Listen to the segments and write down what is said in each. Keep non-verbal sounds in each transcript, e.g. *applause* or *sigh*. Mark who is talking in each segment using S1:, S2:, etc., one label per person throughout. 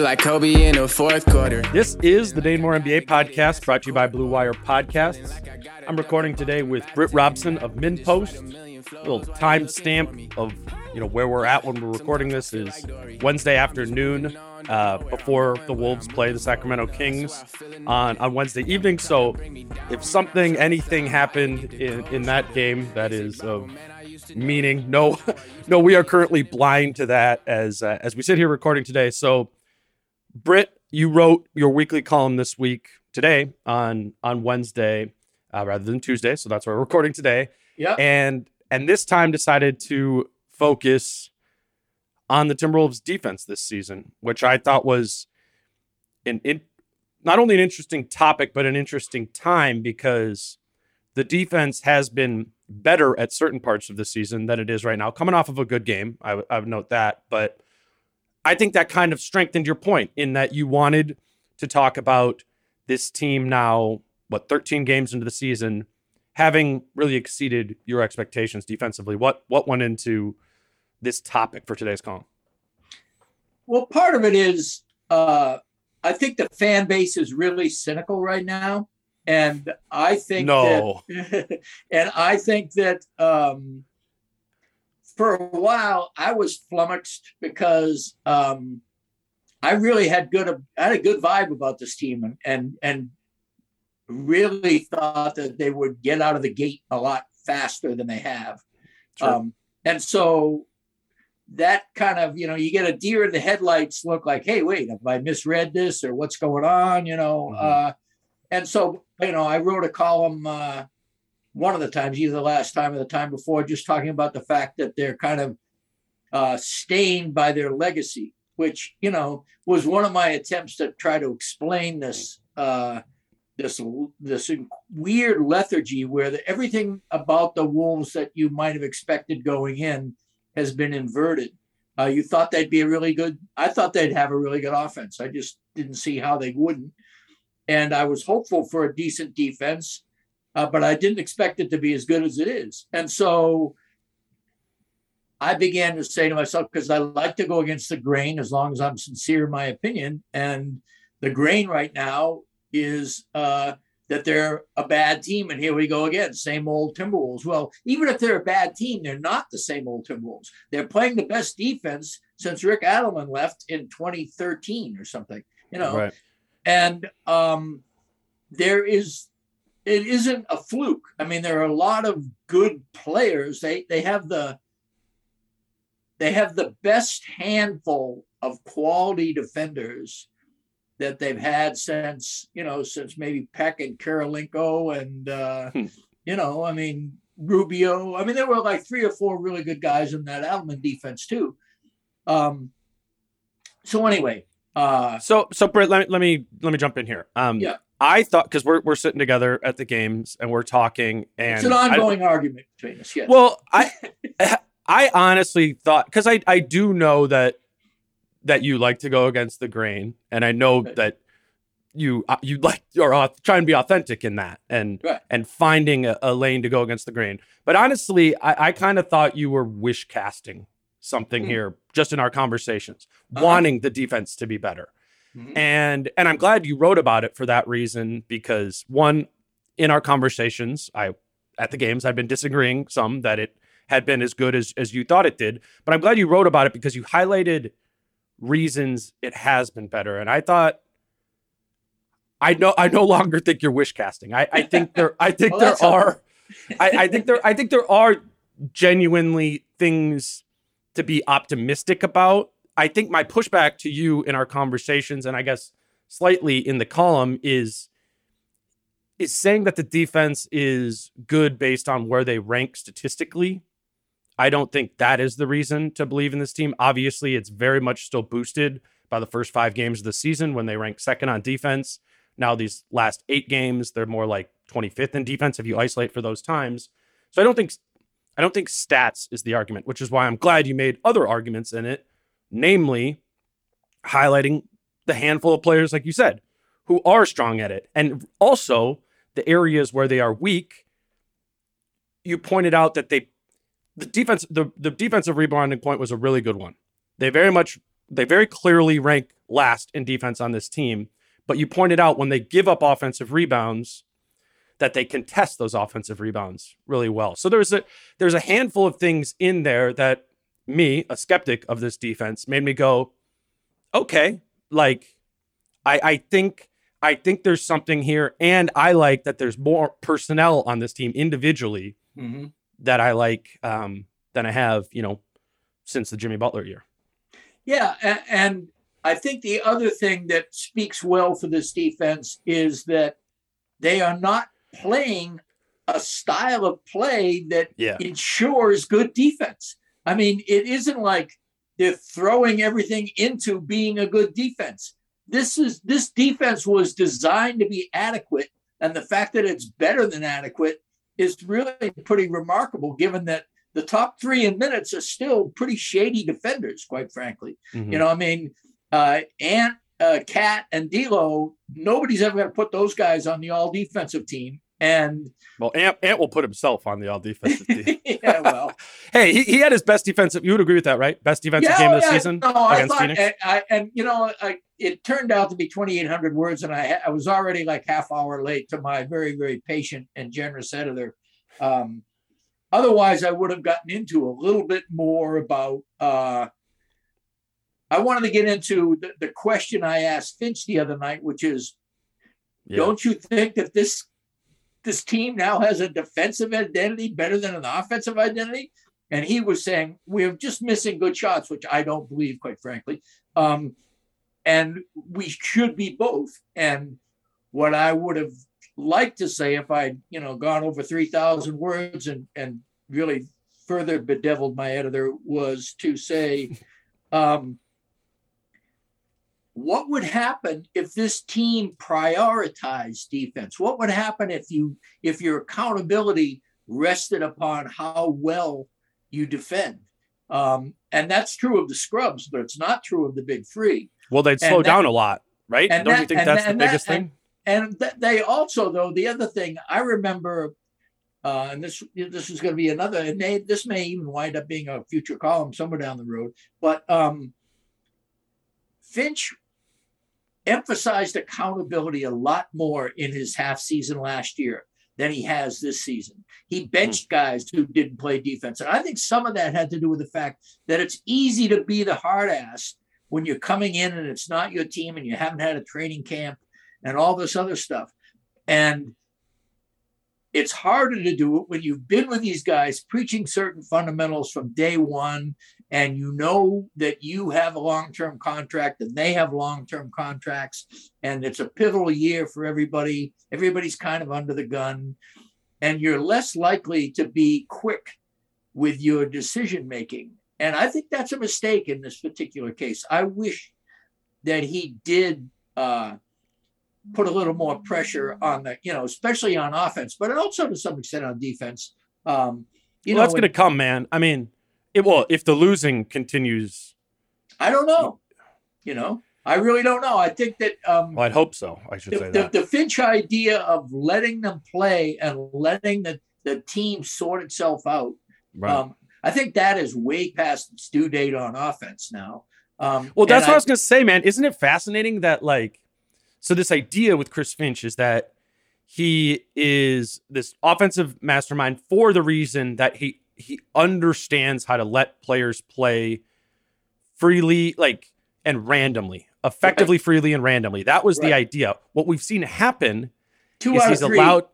S1: Like Kobe in the fourth quarter.
S2: This is the Dane Moore NBA podcast brought to you by Blue Wire Podcasts. I'm recording today with Britt Robson of MinnPost. Little timestamp of you know where we're at when we're recording this is Wednesday afternoon uh, before the Wolves play the Sacramento Kings on, on Wednesday evening. So if something, anything happened in, in that game that is of meaning, no, *laughs* no, we are currently blind to that as uh, as we sit here recording today. So Britt, you wrote your weekly column this week today on on Wednesday uh, rather than Tuesday, so that's why we're recording today.
S3: Yeah.
S2: And and this time decided to focus on the Timberwolves defense this season, which I thought was an in, not only an interesting topic but an interesting time because the defense has been better at certain parts of the season than it is right now. Coming off of a good game, I, w- I would note that, but I think that kind of strengthened your point in that you wanted to talk about this team now, what, 13 games into the season, having really exceeded your expectations defensively. What what went into this topic for today's column?
S3: Well, part of it is uh, I think the fan base is really cynical right now, and I think
S2: No.
S3: that, *laughs* and I think that um, for a while I was flummoxed because um, I really had good I had a good vibe about this team and and and really thought that they would get out of the gate a lot faster than they have.
S2: Sure.
S3: Um, and so that kind of, you know, you get a deer in the headlights look like, hey, wait, have I misread this or what's going on? You know,
S2: Mhm.
S3: uh, and so, you know, I wrote a column uh, one of the times, either the last time or the time before, just talking about the fact that they're kind of uh, stained by their legacy, which, you know, was one of my attempts to try to explain this. Uh, this this weird lethargy where the, everything about the wolves that you might have expected going in has been inverted. Uh, you thought they'd be a really good. I thought they'd have a really good offense. I just didn't see how they wouldn't, and I was hopeful for a decent defense, uh, but I didn't expect it to be as good as it is. And so I began to say to myself, because I like to go against the grain as long as I'm sincere in my opinion, and the grain right now is uh, that they're a bad team. And here we go again, same old Timberwolves. Well, even if they're a bad team, they're not the same old Timberwolves. They're playing the best defense since Rick Adelman left in 2013 or something, you know.
S2: Right.
S3: And um, there is, it isn't a fluke. I mean, there are a lot of good players. They they have the they have the best handful of quality defenders that they've had since you know since maybe Peck and Kirilenko and uh,
S2: Hmm.
S3: you know I mean Rubio. I mean there were like three or four really good guys in that Adelman defense too. Um, so anyway, uh,
S2: So so Britt, let me let me let me jump in here. Um,
S3: Yeah.
S2: I thought because we're we're sitting together at the games and we're talking and
S3: it's an
S2: I-
S3: ongoing argument between us. Yes.
S2: Well, I *laughs* I honestly thought because I I do know that that you like to go against the grain, and I know
S3: Right.
S2: that you uh, you like uh, trying to be authentic in that and
S3: Right.
S2: and finding a, a lane to go against the grain. But honestly, I, I kind of thought you were wish casting something
S3: Hmm.
S2: here just in our conversations,
S3: Uh-huh.
S2: wanting the defense to be better.
S3: Mhm.
S2: And and I'm glad you wrote about it for that reason because one in our conversations, I at the games I've been disagreeing some that it had been as good as as you thought it did, but I'm glad you wrote about it because you highlighted reasons it has been better. And I thought I know I no *laughs* longer think you're wish casting. I, I think there I think *laughs*
S3: Well,
S2: there are I, I think there I think there are genuinely things to be optimistic about. I think my pushback to you in our conversations, and I guess slightly in the column, is is saying that the defense is good based on where they rank statistically. I don't think that is the reason to believe in this team. Obviously, it's very much still boosted by the first five games of the season when they rank second on defense. Now, these last eight games, they're more like 25th in defense if you isolate for those times. So I don't think I don't think stats is the argument, which is why I'm glad you made other arguments in it, namely highlighting the handful of players, like you said, who are strong at it. And also the areas where they are weak. You pointed out that they the defense the, the defensive rebounding point was a really good one. They very much they very clearly rank last in defense on this team. But you pointed out when they give up offensive rebounds that they contest those offensive rebounds really well. So there's a there's a handful of things in there that me, a skeptic of this defense, made me go, okay, like I I think I think there's something here, and I like that there's more personnel on this team individually
S3: Mhm.
S2: that I like um, than I have, you know, since the Jimmy Butler year.
S3: Yeah, a- and I think the other thing that speaks well for this defense is that they are not playing a style of play that
S2: Yeah.
S3: ensures good defense. I mean, it isn't like they're throwing everything into being a good defense. This is this defense was designed to be adequate, and the fact that it's better than adequate is really pretty remarkable, given that the top three in minutes are still pretty shady defenders, quite frankly.
S2: Mhm.
S3: You know, I mean, uh, Ant, uh, KAT, and D'Lo. Nobody's ever going to put those guys on the all defensive team. And
S2: Well, Ant, Ant will put himself on the all defensive team. *laughs*
S3: yeah, well, *laughs*
S2: hey, he, he had his best defensive. You would agree with that, right? Best defensive
S3: yeah,
S2: game of the
S3: yeah,
S2: season
S3: No, I
S2: against
S3: thought,
S2: Phoenix.
S3: and, I, and you know, I, it turned out to be 2,800 words, and I, I was already like half hour late to my very, very patient and generous editor. Um, otherwise, I would have gotten into a little bit more about. Uh, I wanted to get into the, the question I asked Finch the other night, which is,
S2: Yeah.
S3: don't you think that this this team now has a defensive identity better than an offensive identity? And he was saying we're just missing good shots, which I don't believe, quite frankly. Um, and we should be both. And what I would have liked to say if I'd you know gone over three thousand words and and really further bedeviled my editor was to say. Um, what would happen if this team prioritized defense what would happen if you if your accountability rested upon how well you defend um, and that's true of the scrubs but it's not true of the big three
S2: well, they'd
S3: and
S2: slow
S3: that-
S2: down a lot, right?
S3: and
S2: Don't you think that's
S3: that-
S2: the biggest
S3: that-
S2: thing?
S3: and th- they also though the other thing i remember uh, and this this is going to be another and may, this may even wind up being a future column somewhere down the road but um, finch emphasized accountability a lot more in his half season last year than he has this season he hmm. benched guys who didn't play defense and i think some of that had to do with the fact that it's easy to be the hard ass when you're coming in and it's not your team and you haven't had a training camp and all this other stuff. And it's harder to do it when you've been with these guys preaching certain fundamentals from day one, and you know that you have a long term contract and they have long term contracts, and it's a pivotal year for everybody. Everybody's kind of under the gun, and you're less likely to be quick with your decision making. And I think that's a mistake in this particular case. I wish that he did. Uh, put a little more pressure on the, you know, especially on offense, but also to some extent on defense. Um, you
S2: well,
S3: know,
S2: that's going to come, man. I mean, it well if the losing continues.
S3: I don't know, you know, I really don't know. I think that um,
S2: well, I'd hope so. I should
S3: the,
S2: say
S3: the,
S2: that.
S3: the Finch idea of letting them play and letting the, the team sort itself out.
S2: right.
S3: Um, I think that is way past its due date on offense now. Um,
S2: Well, that's what I was gonna say, man. Isn't it fascinating that like, so this idea with Chris Finch is that he is this offensive mastermind for the reason that he he understands how to let players play freely, like and randomly, effectively, freely and randomly. That was the idea. What we've seen happen
S3: two
S2: is he's
S3: three.
S2: allowed.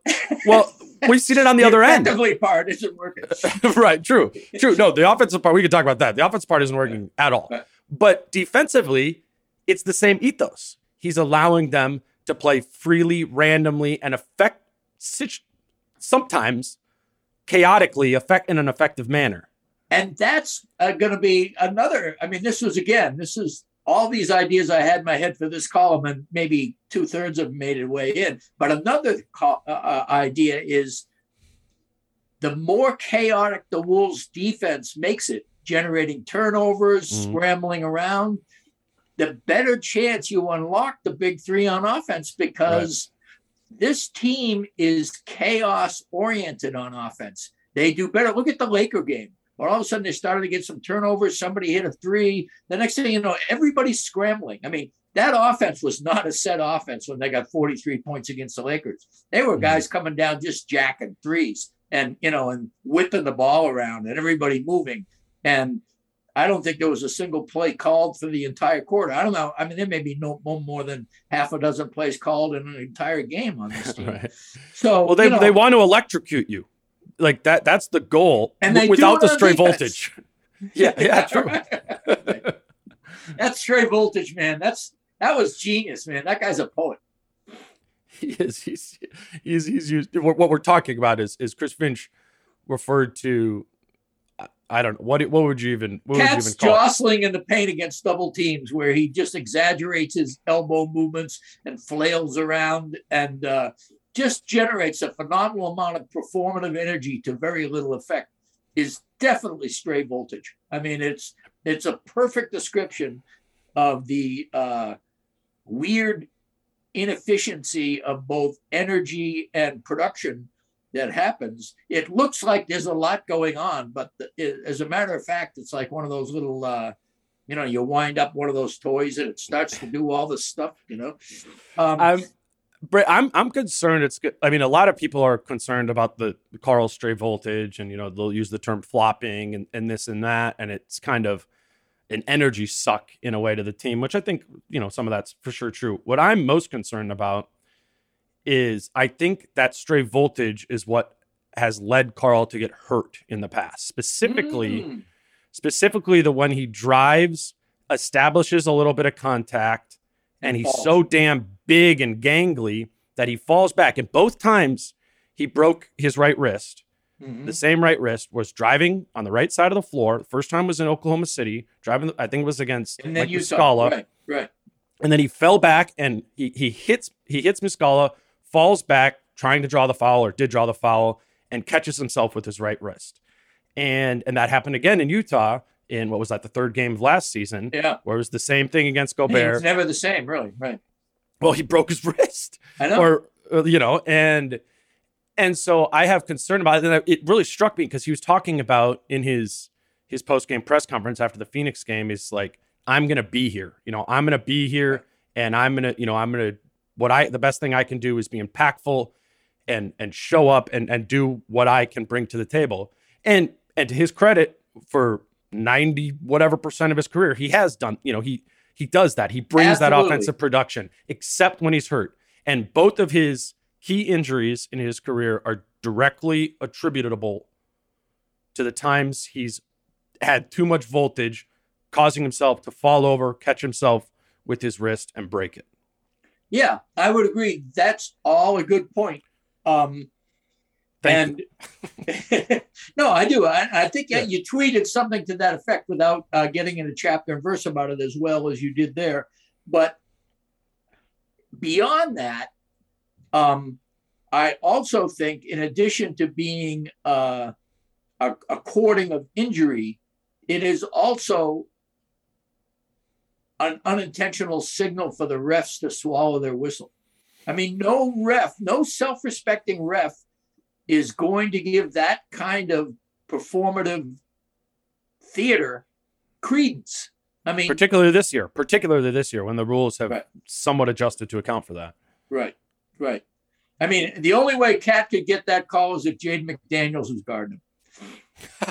S2: Well, we've seen it on the other end.
S3: effectively part isn't working. *laughs*
S2: right, true, true. No, the offensive part, we could talk about that. The offensive part isn't working at all.
S3: Right.
S2: But defensively, it's the same ethos. He's allowing them to play freely, randomly, and affect sometimes chaotically, affect in an effective manner.
S3: and that's uh, going to be another i mean this was again this is all these ideas i had in my head for this column and maybe two-thirds of them made it way in but another co- uh, uh, idea is the more chaotic the wolves defense makes it generating turnovers
S2: Mhm.
S3: scrambling around the better chance you unlock the big three on offense because this team is chaos oriented on offense they do better look at the laker game or all of a sudden they started to get some turnovers. Somebody hit a three. The next thing you know, everybody's scrambling. I mean, that offense was not a set offense when they got 43 points against the Lakers. They were
S2: Mhm.
S3: guys coming down just jacking threes and you know and whipping the ball around and everybody moving. And I don't think there was a single play called for the entire quarter. I don't know. I mean, there may be no, no more than half a dozen plays called in an entire game on this *laughs* team.
S2: right.
S3: So
S2: Well, they
S3: you know,
S2: they want to electrocute you, like that. That's the goal.
S3: And they
S2: without the stray voltage. *laughs* yeah, yeah, *laughs* true.
S3: That's stray voltage, man. That's that was genius, man. That guy's a poet.
S2: He is. He's he's he's used. What what we're talking about is is Chris Finch referred to. I- don't know what what would you even what would you even call it?
S3: jostling in the paint against double teams, where he just exaggerates his elbow movements and flails around and uh, just generates a phenomenal amount of performative energy to very little effect. Is definitely stray voltage. I mean, it's it's a perfect description of the uh, weird inefficiency of both energy and production that happens. It looks like there's a lot going on, but the, it, as a matter of fact, it's like one of those little, uh, you know, you wind up one of those toys and it starts to do all this stuff. You know, um,
S2: I'm, I'm I'm concerned. It's good. I mean, a lot of people are concerned about the Karl stray voltage, and you know they'll use the term flopping and, and this and that, and it's kind of an energy suck in a way to the team, which I think you know some of that's for sure true. What I'm most concerned about is I think that stray voltage is what has led Karl to get hurt in the past, specifically
S3: mm,
S2: specifically the one he drives, establishes a little bit of contact, and he's
S3: falls.
S2: so damn big and gangly that he falls back. And both times he broke his right wrist.
S3: mhm.
S2: The same right wrist was driving on the right side of the floor. The first time was in Oklahoma City, driving. I think it was against
S3: and then
S2: Mike Muscala,
S3: right, right.
S2: and then he fell back and he he hits he hits Muscala, falls back trying to draw the foul or did draw the foul, and catches himself with his right wrist. And and that happened again in Utah in what was that the third game of last season,
S3: Yeah,
S2: where it was the same thing against Gobert.
S3: it's never the same, really. Right.
S2: Well, he broke his *laughs* wrist,
S3: I know.
S2: or uh, you know, and and so I have concern about it. And it really struck me because he was talking about in his his post game press conference after the Phoenix game is like, I'm gonna be here. You know, I'm gonna be here, and I'm gonna, you know, I'm gonna. What I the best thing I can do is be impactful, and and show up and and do what I can bring to the table. And and to his credit, for ninety whatever percent of his career, he has done. You know, he he does that. He brings that offensive production, except when he's hurt. And both of his key injuries in his career are directly attributable to the times he's had too much voltage, causing himself to fall over, catch himself with his wrist, and break it.
S3: Yeah, I would agree. That's all a good point. Um,
S2: Thank
S3: and *laughs* no, I do. I, I think yeah, you tweeted something to that effect without uh, getting in a chapter and verse about it as well as you did there. But beyond that, um, I also think, in addition to being uh, a, a courting of injury, it is also an unintentional signal for the refs to swallow their whistle. I mean, no ref, no self respecting ref is going to give that kind of performative theater credence. I mean,
S2: particularly this year, particularly this year when the rules have
S3: Right.
S2: somewhat adjusted to account for that.
S3: right, right. I mean, the only way KAT could get that call is if Jade McDaniels was guarding him.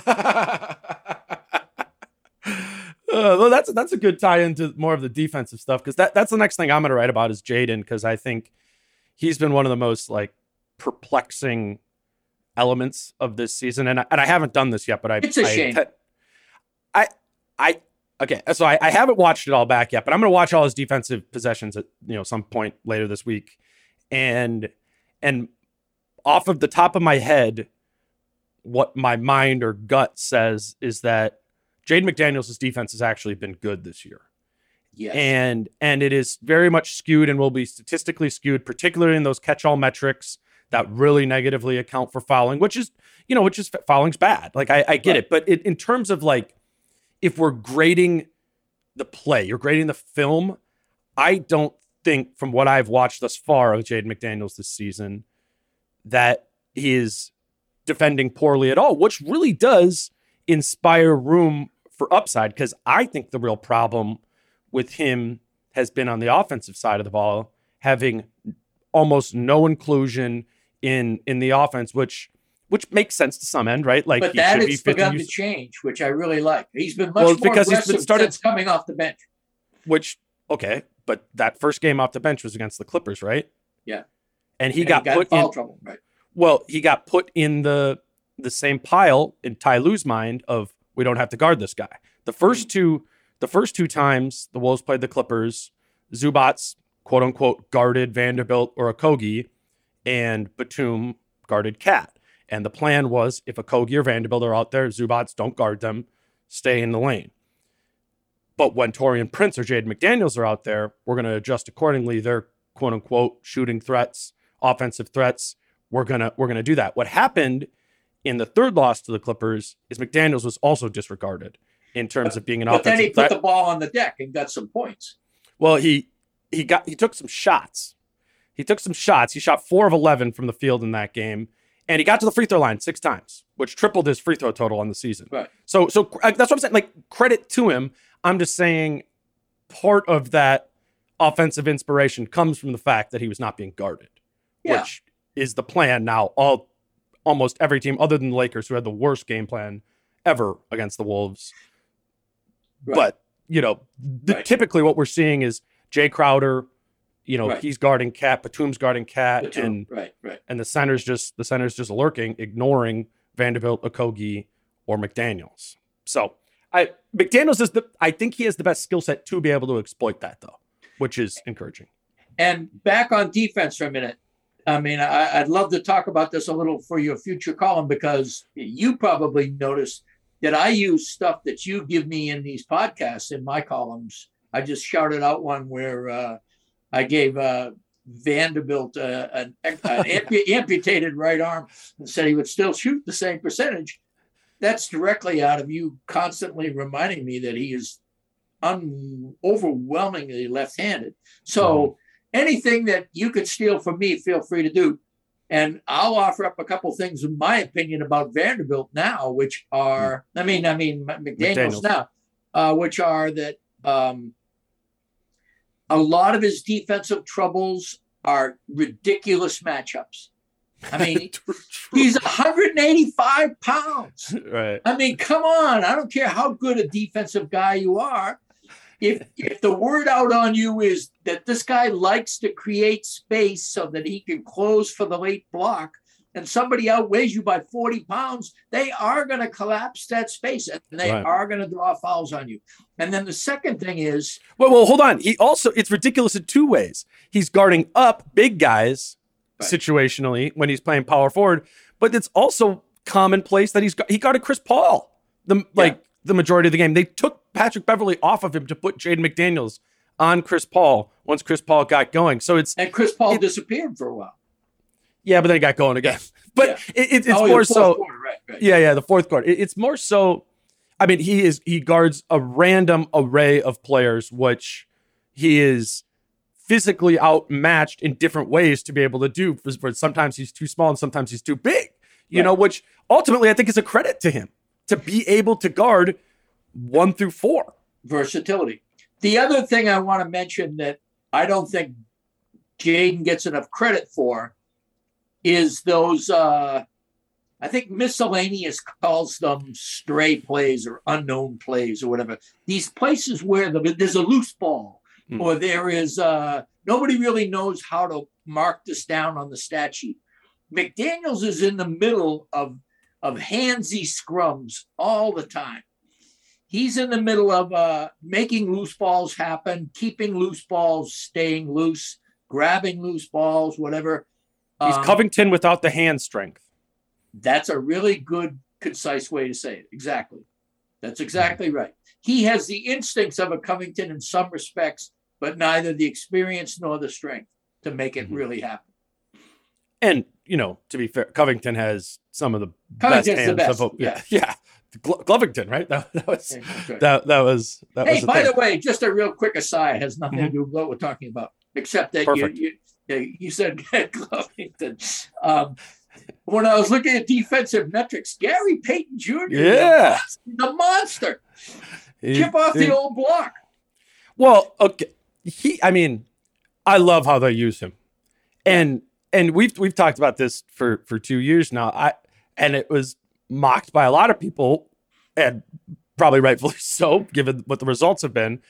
S3: *laughs*
S2: Uh, well, that's that's a good tie into more of the defensive stuff because that that's the next thing I'm going to write about is Jaden because I think he's been one of the most like perplexing elements of this season, and I, and I haven't done this yet, but I
S3: It's a
S2: I,
S3: shame.
S2: I I okay, so I, I haven't watched it all back yet, but I'm going to watch all his defensive possessions at you know some point later this week, and and off of the top of my head, what my mind or gut says is that Jade McDaniels' defense has actually been good this year.
S3: Yes.
S2: And and it is very much skewed and will be statistically skewed, particularly in those catch-all metrics that really negatively account for fouling, which is, you know, which is fouling's bad. Like I, I get
S3: Right.
S2: it, but it, in terms of like if we're grading the play, you're grading the film, I don't think from what I've watched thus far of Jade McDaniels this season that he is defending poorly at all, which really does inspire room for upside because I think the real problem with him has been on the offensive side of the ball, having almost no inclusion in in the offense, which which makes sense to some end, right? Like
S3: but
S2: he
S3: that
S2: should be
S3: has begun to change, which I really like. He's been much
S2: Well,
S3: more
S2: because he's been started-
S3: since coming off the bench.
S2: which okay, but that first game off the bench was against the Clippers, right?
S3: Yeah.
S2: And he
S3: And
S2: got, put
S3: in foul
S2: in
S3: trouble, right?
S2: well, he got put in the the same pile in Ty Lue's mind of we don't have to guard this guy. The first hmm. two the first two times the Wolves played the Clippers, Zubac quote unquote guarded Vanderbilt or Okogie, and Batum guarded KAT. And the plan was if Okogie or Vanderbilt are out there, Zubac don't guard them, stay in the lane. But when Taurean Prince or Jade McDaniels are out there, we're going to adjust accordingly. Their quote unquote shooting threats, offensive threats. We're gonna we're gonna do that. What happened in the third loss to the Clippers is McDaniels was also disregarded in terms of being an
S3: But then he put
S2: threat.
S3: the ball on the deck and got some points.
S2: Well, he he got he took some shots. He took some shots. He shot four of eleven from the field in that game, and he got to the free throw line six times, which tripled his free throw total on the season.
S3: Right.
S2: So so uh, that's what I'm saying. Like credit to him. I'm just saying part of that offensive inspiration comes from the fact that he was not being guarded,
S3: Yeah.
S2: which is the plan now. All almost every team other than the Lakers, who had the worst game plan ever against the Wolves.
S3: Right.
S2: But you know, the,
S3: Right.
S2: typically what we're seeing is Jae Crowder. You know,
S3: Right.
S2: he's guarding KAT, Batum's guarding
S3: KAT, two.
S2: and
S3: right, right.
S2: and the center's just the center's just lurking, ignoring Vanderbilt, Okogie, or McDaniels. So I McDaniels is the I think he has the best skill set to be able to exploit that though, which is encouraging.
S3: And back on defense for a minute. I mean, I, I'd love to talk about this a little for your future column because you probably noticed that I use stuff that you give me in these podcasts in my columns. I just shouted out one where uh, I gave uh, Vanderbilt uh, an, an *laughs* ampu- amputated right arm and said he would still shoot the same percentage. That's directly out of you constantly reminding me that he is un- overwhelmingly left-handed. So anything that you could steal from me, feel free to do. And I'll offer up a couple things in my opinion about Vanderbilt now, which are, I mean, I mean McDaniel's,
S2: McDaniels.
S3: now, uh, which are that um, a lot of his defensive troubles are ridiculous matchups. I mean, *laughs* he's 185 pounds.
S2: right.
S3: I mean, come on. I don't care how good a defensive guy you are. If if the word out on you is that this guy likes to create space so that he can close for the late block, and somebody outweighs you by 40 pounds, they are going to collapse that space and they
S2: Right.
S3: are going to draw fouls on you. And then the second thing is
S2: Well, well, hold on. He also it's ridiculous in two ways. He's guarding up big guys
S3: Right.
S2: situationally when he's playing power forward, but it's also commonplace that he's gu- he guarded Chris Paul the like the majority of the game. They took Patrick Beverley off of him to put Jaden McDaniels on Chris Paul once Chris Paul got going. So it's
S3: and Chris Paul
S2: It-
S3: disappeared for a while.
S2: yeah, but then he got going again. *laughs* But
S3: Yeah.
S2: it, it, it's
S3: Oh,
S2: more so
S3: quarter, right, right.
S2: Yeah, yeah, the fourth quarter. It- it's more so. I mean, he is he guards a random array of players, which he is physically outmatched in different ways to be able to do. For, sometimes he's too small and sometimes he's too big. You right. know, which ultimately I think is a credit to him to be able to guard one through four.
S3: Versatility. The other thing I want to mention that I don't think Jaden gets enough credit for is those uh I think miscellaneous calls them stray plays or unknown plays or whatever. These places where the, there's a loose ball hmm. or there is uh nobody really knows how to mark this down on the stat sheet. McDaniels is in the middle of of handsy scrums all the time. He's in the middle of uh, making loose balls happen, keeping loose balls staying loose, grabbing loose balls, whatever.
S2: He's um, Covington without the hand strength.
S3: That's a really good, concise way to say it. Exactly. That's exactly right. He has the instincts of a Covington in some respects, but neither the experience nor the strength to make it mm-hmm. really happen.
S2: And you know, to be fair, Covington has some of the best hands the best. of yeah, yeah. Glo- Glovington, right? That, *laughs* that was that that was that
S3: hey,
S2: was.
S3: Hey, by thing. the way, just a real quick aside has nothing mm-hmm. to do with what we're talking about, except that you, you you said *laughs* Glovington. Um, when I was looking at defensive metrics, Gary Payton Jr.
S2: Yeah,
S3: the monster. He, Chip off he, the old block.
S2: Well, okay. He, I mean, I love how they use him, and and we've we've talked about this for for two years now. I and it was mocked by a lot of people, and probably rightfully *laughs* so, given what the results have been.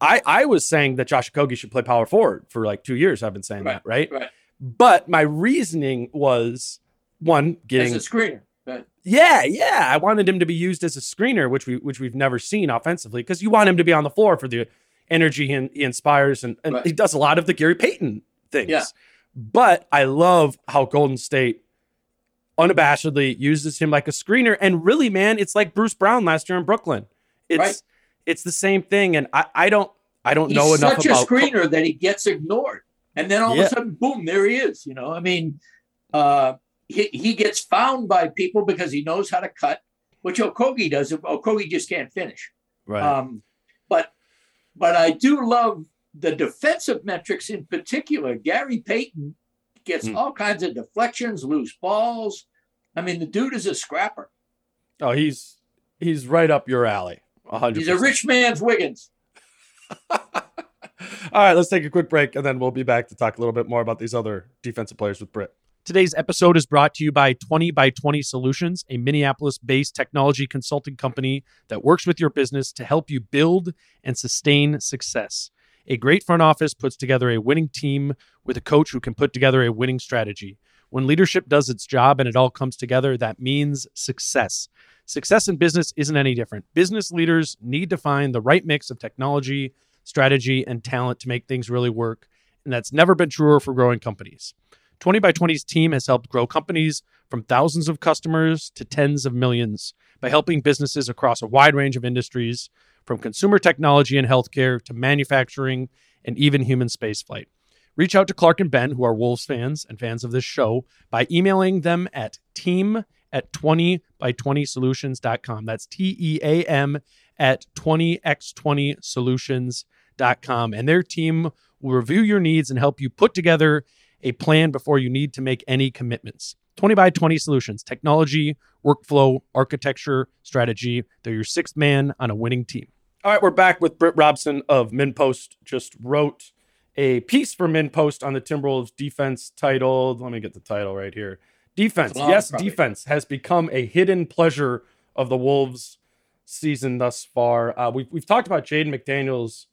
S2: I I was saying that Josh Okogie should play power forward for like two years. I've been saying right, that, right?
S3: Right.
S2: But my reasoning was one getting
S3: as a screener. Right.
S2: Yeah, yeah. I wanted him to be used as a screener, which we which we've never seen offensively, because you want him to be on the floor for the energy he, he inspires, and, and he does a lot of the Gary Payton things.
S3: Yeah.
S2: But I love how Golden State unabashedly uses him like a screener. And really, man, it's like Bruce Brown last year in Brooklyn. It's right. it's the same thing. And I, I don't I don't
S3: He's
S2: know enough about.
S3: He's such a screener that he gets ignored. And then all yeah. of a sudden, boom, there he is. You know, I mean, uh, he, he gets found by people because he knows how to cut, which Okogie does. Okogie just can't finish.
S2: Right.
S3: Um, but but I do love the defensive metrics in particular. Gary Payton gets mm. all kinds of deflections, loose balls. I mean, the dude is a scrapper.
S2: Oh, he's he's right up your alley. 100
S3: He's a rich man's Wiggins. *laughs*
S2: all right, let's take a quick break and then we'll be back to talk a little bit more about these other defensive players with Britt. Today's episode is brought to you by 20 by 20 Solutions, a Minneapolis based technology consulting company that works with your business to help you build and sustain success. A great front office puts together a winning team with a coach who can put together a winning strategy. When leadership does its job and it all comes together, that means success. Success in business isn't any different. Business leaders need to find the right mix of technology, strategy, and talent to make things really work. And that's never been truer for growing companies. 20 by 20's team has helped grow companies from thousands of customers to tens of millions by helping businesses across a wide range of industries from consumer technology and healthcare to manufacturing and even human spaceflight. Reach out to Clark and Ben, who are Wolves fans and fans of this show, by emailing them at team at 20 by 20 solutions.com. That's T E A M at 20x20 solutions.com. And their team will review your needs and help you put together a plan before you need to make any commitments. 20 by 20 solutions, technology, workflow, architecture, strategy. They're your sixth man on a winning team. All right, we're back with Britt Robson of MinnPost. Just wrote a piece for MinnPost on the Timberwolves defense titled, let me get the title right here. Defense, yes, probably. defense has become a hidden pleasure of the Wolves season thus far. Uh, we've, we've talked about Jaden McDaniels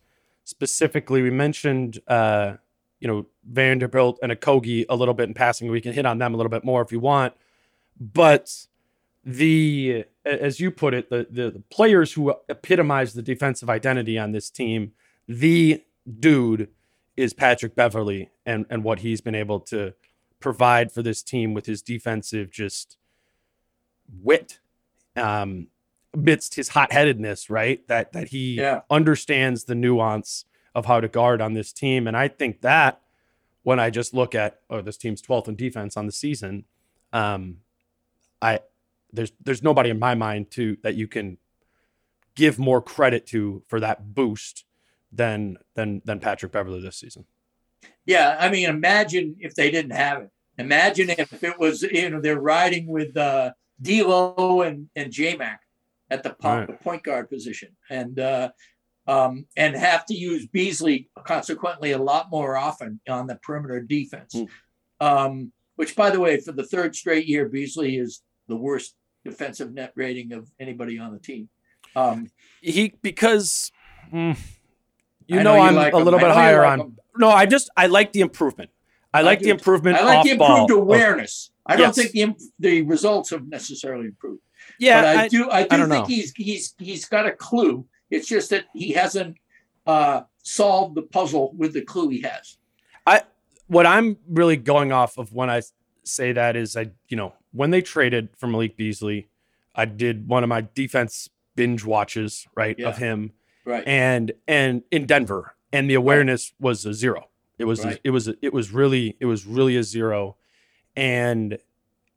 S2: specifically. We mentioned, uh, you know, Vanderbilt and Okogie a little bit in passing. We can hit on them a little bit more if you want. But the as you put it, the, the, the players who epitomize the defensive identity on this team, the dude is Patrick Beverley and and what he's been able to provide for this team with his defensive just wit um amidst his hot-headedness, right? That that he
S3: yeah.
S2: understands the nuance of how to guard on this team and I think that when I just look at oh this team's 12th in defense on the season, um I there's there's nobody in my mind to that you can give more credit to for that boost than than than Patrick Beverley this season.
S3: Yeah, I mean, imagine if they didn't have it. Imagine if it was you know they're riding with uh, D'Lo and and J Mac at the point, right. point guard position, and uh, um, and have to use Beasley consequently a lot more often on the perimeter defense. Mm. Um, which, by the way, for the third straight year, Beasley is the worst defensive net rating of anybody on the team. Um,
S2: he because mm, you know, know you I'm like a little him. bit higher like on. Him. No, I just I like the improvement. I, I like do. the improvement.
S3: I like the improved ball. awareness. I don't yes. think the the results have necessarily improved.
S2: Yeah,
S3: but I, I do. I do I think know. he's he's he's got a clue. It's just that he hasn't uh, solved the puzzle with the clue he has.
S2: I what I'm really going off of when I say that is I you know when they traded for Malik Beasley, I did one of my defense binge watches right yeah. of him
S3: right
S2: and and in Denver and the awareness right. was a zero. It was right. a, it was a, it was really it was really a zero, and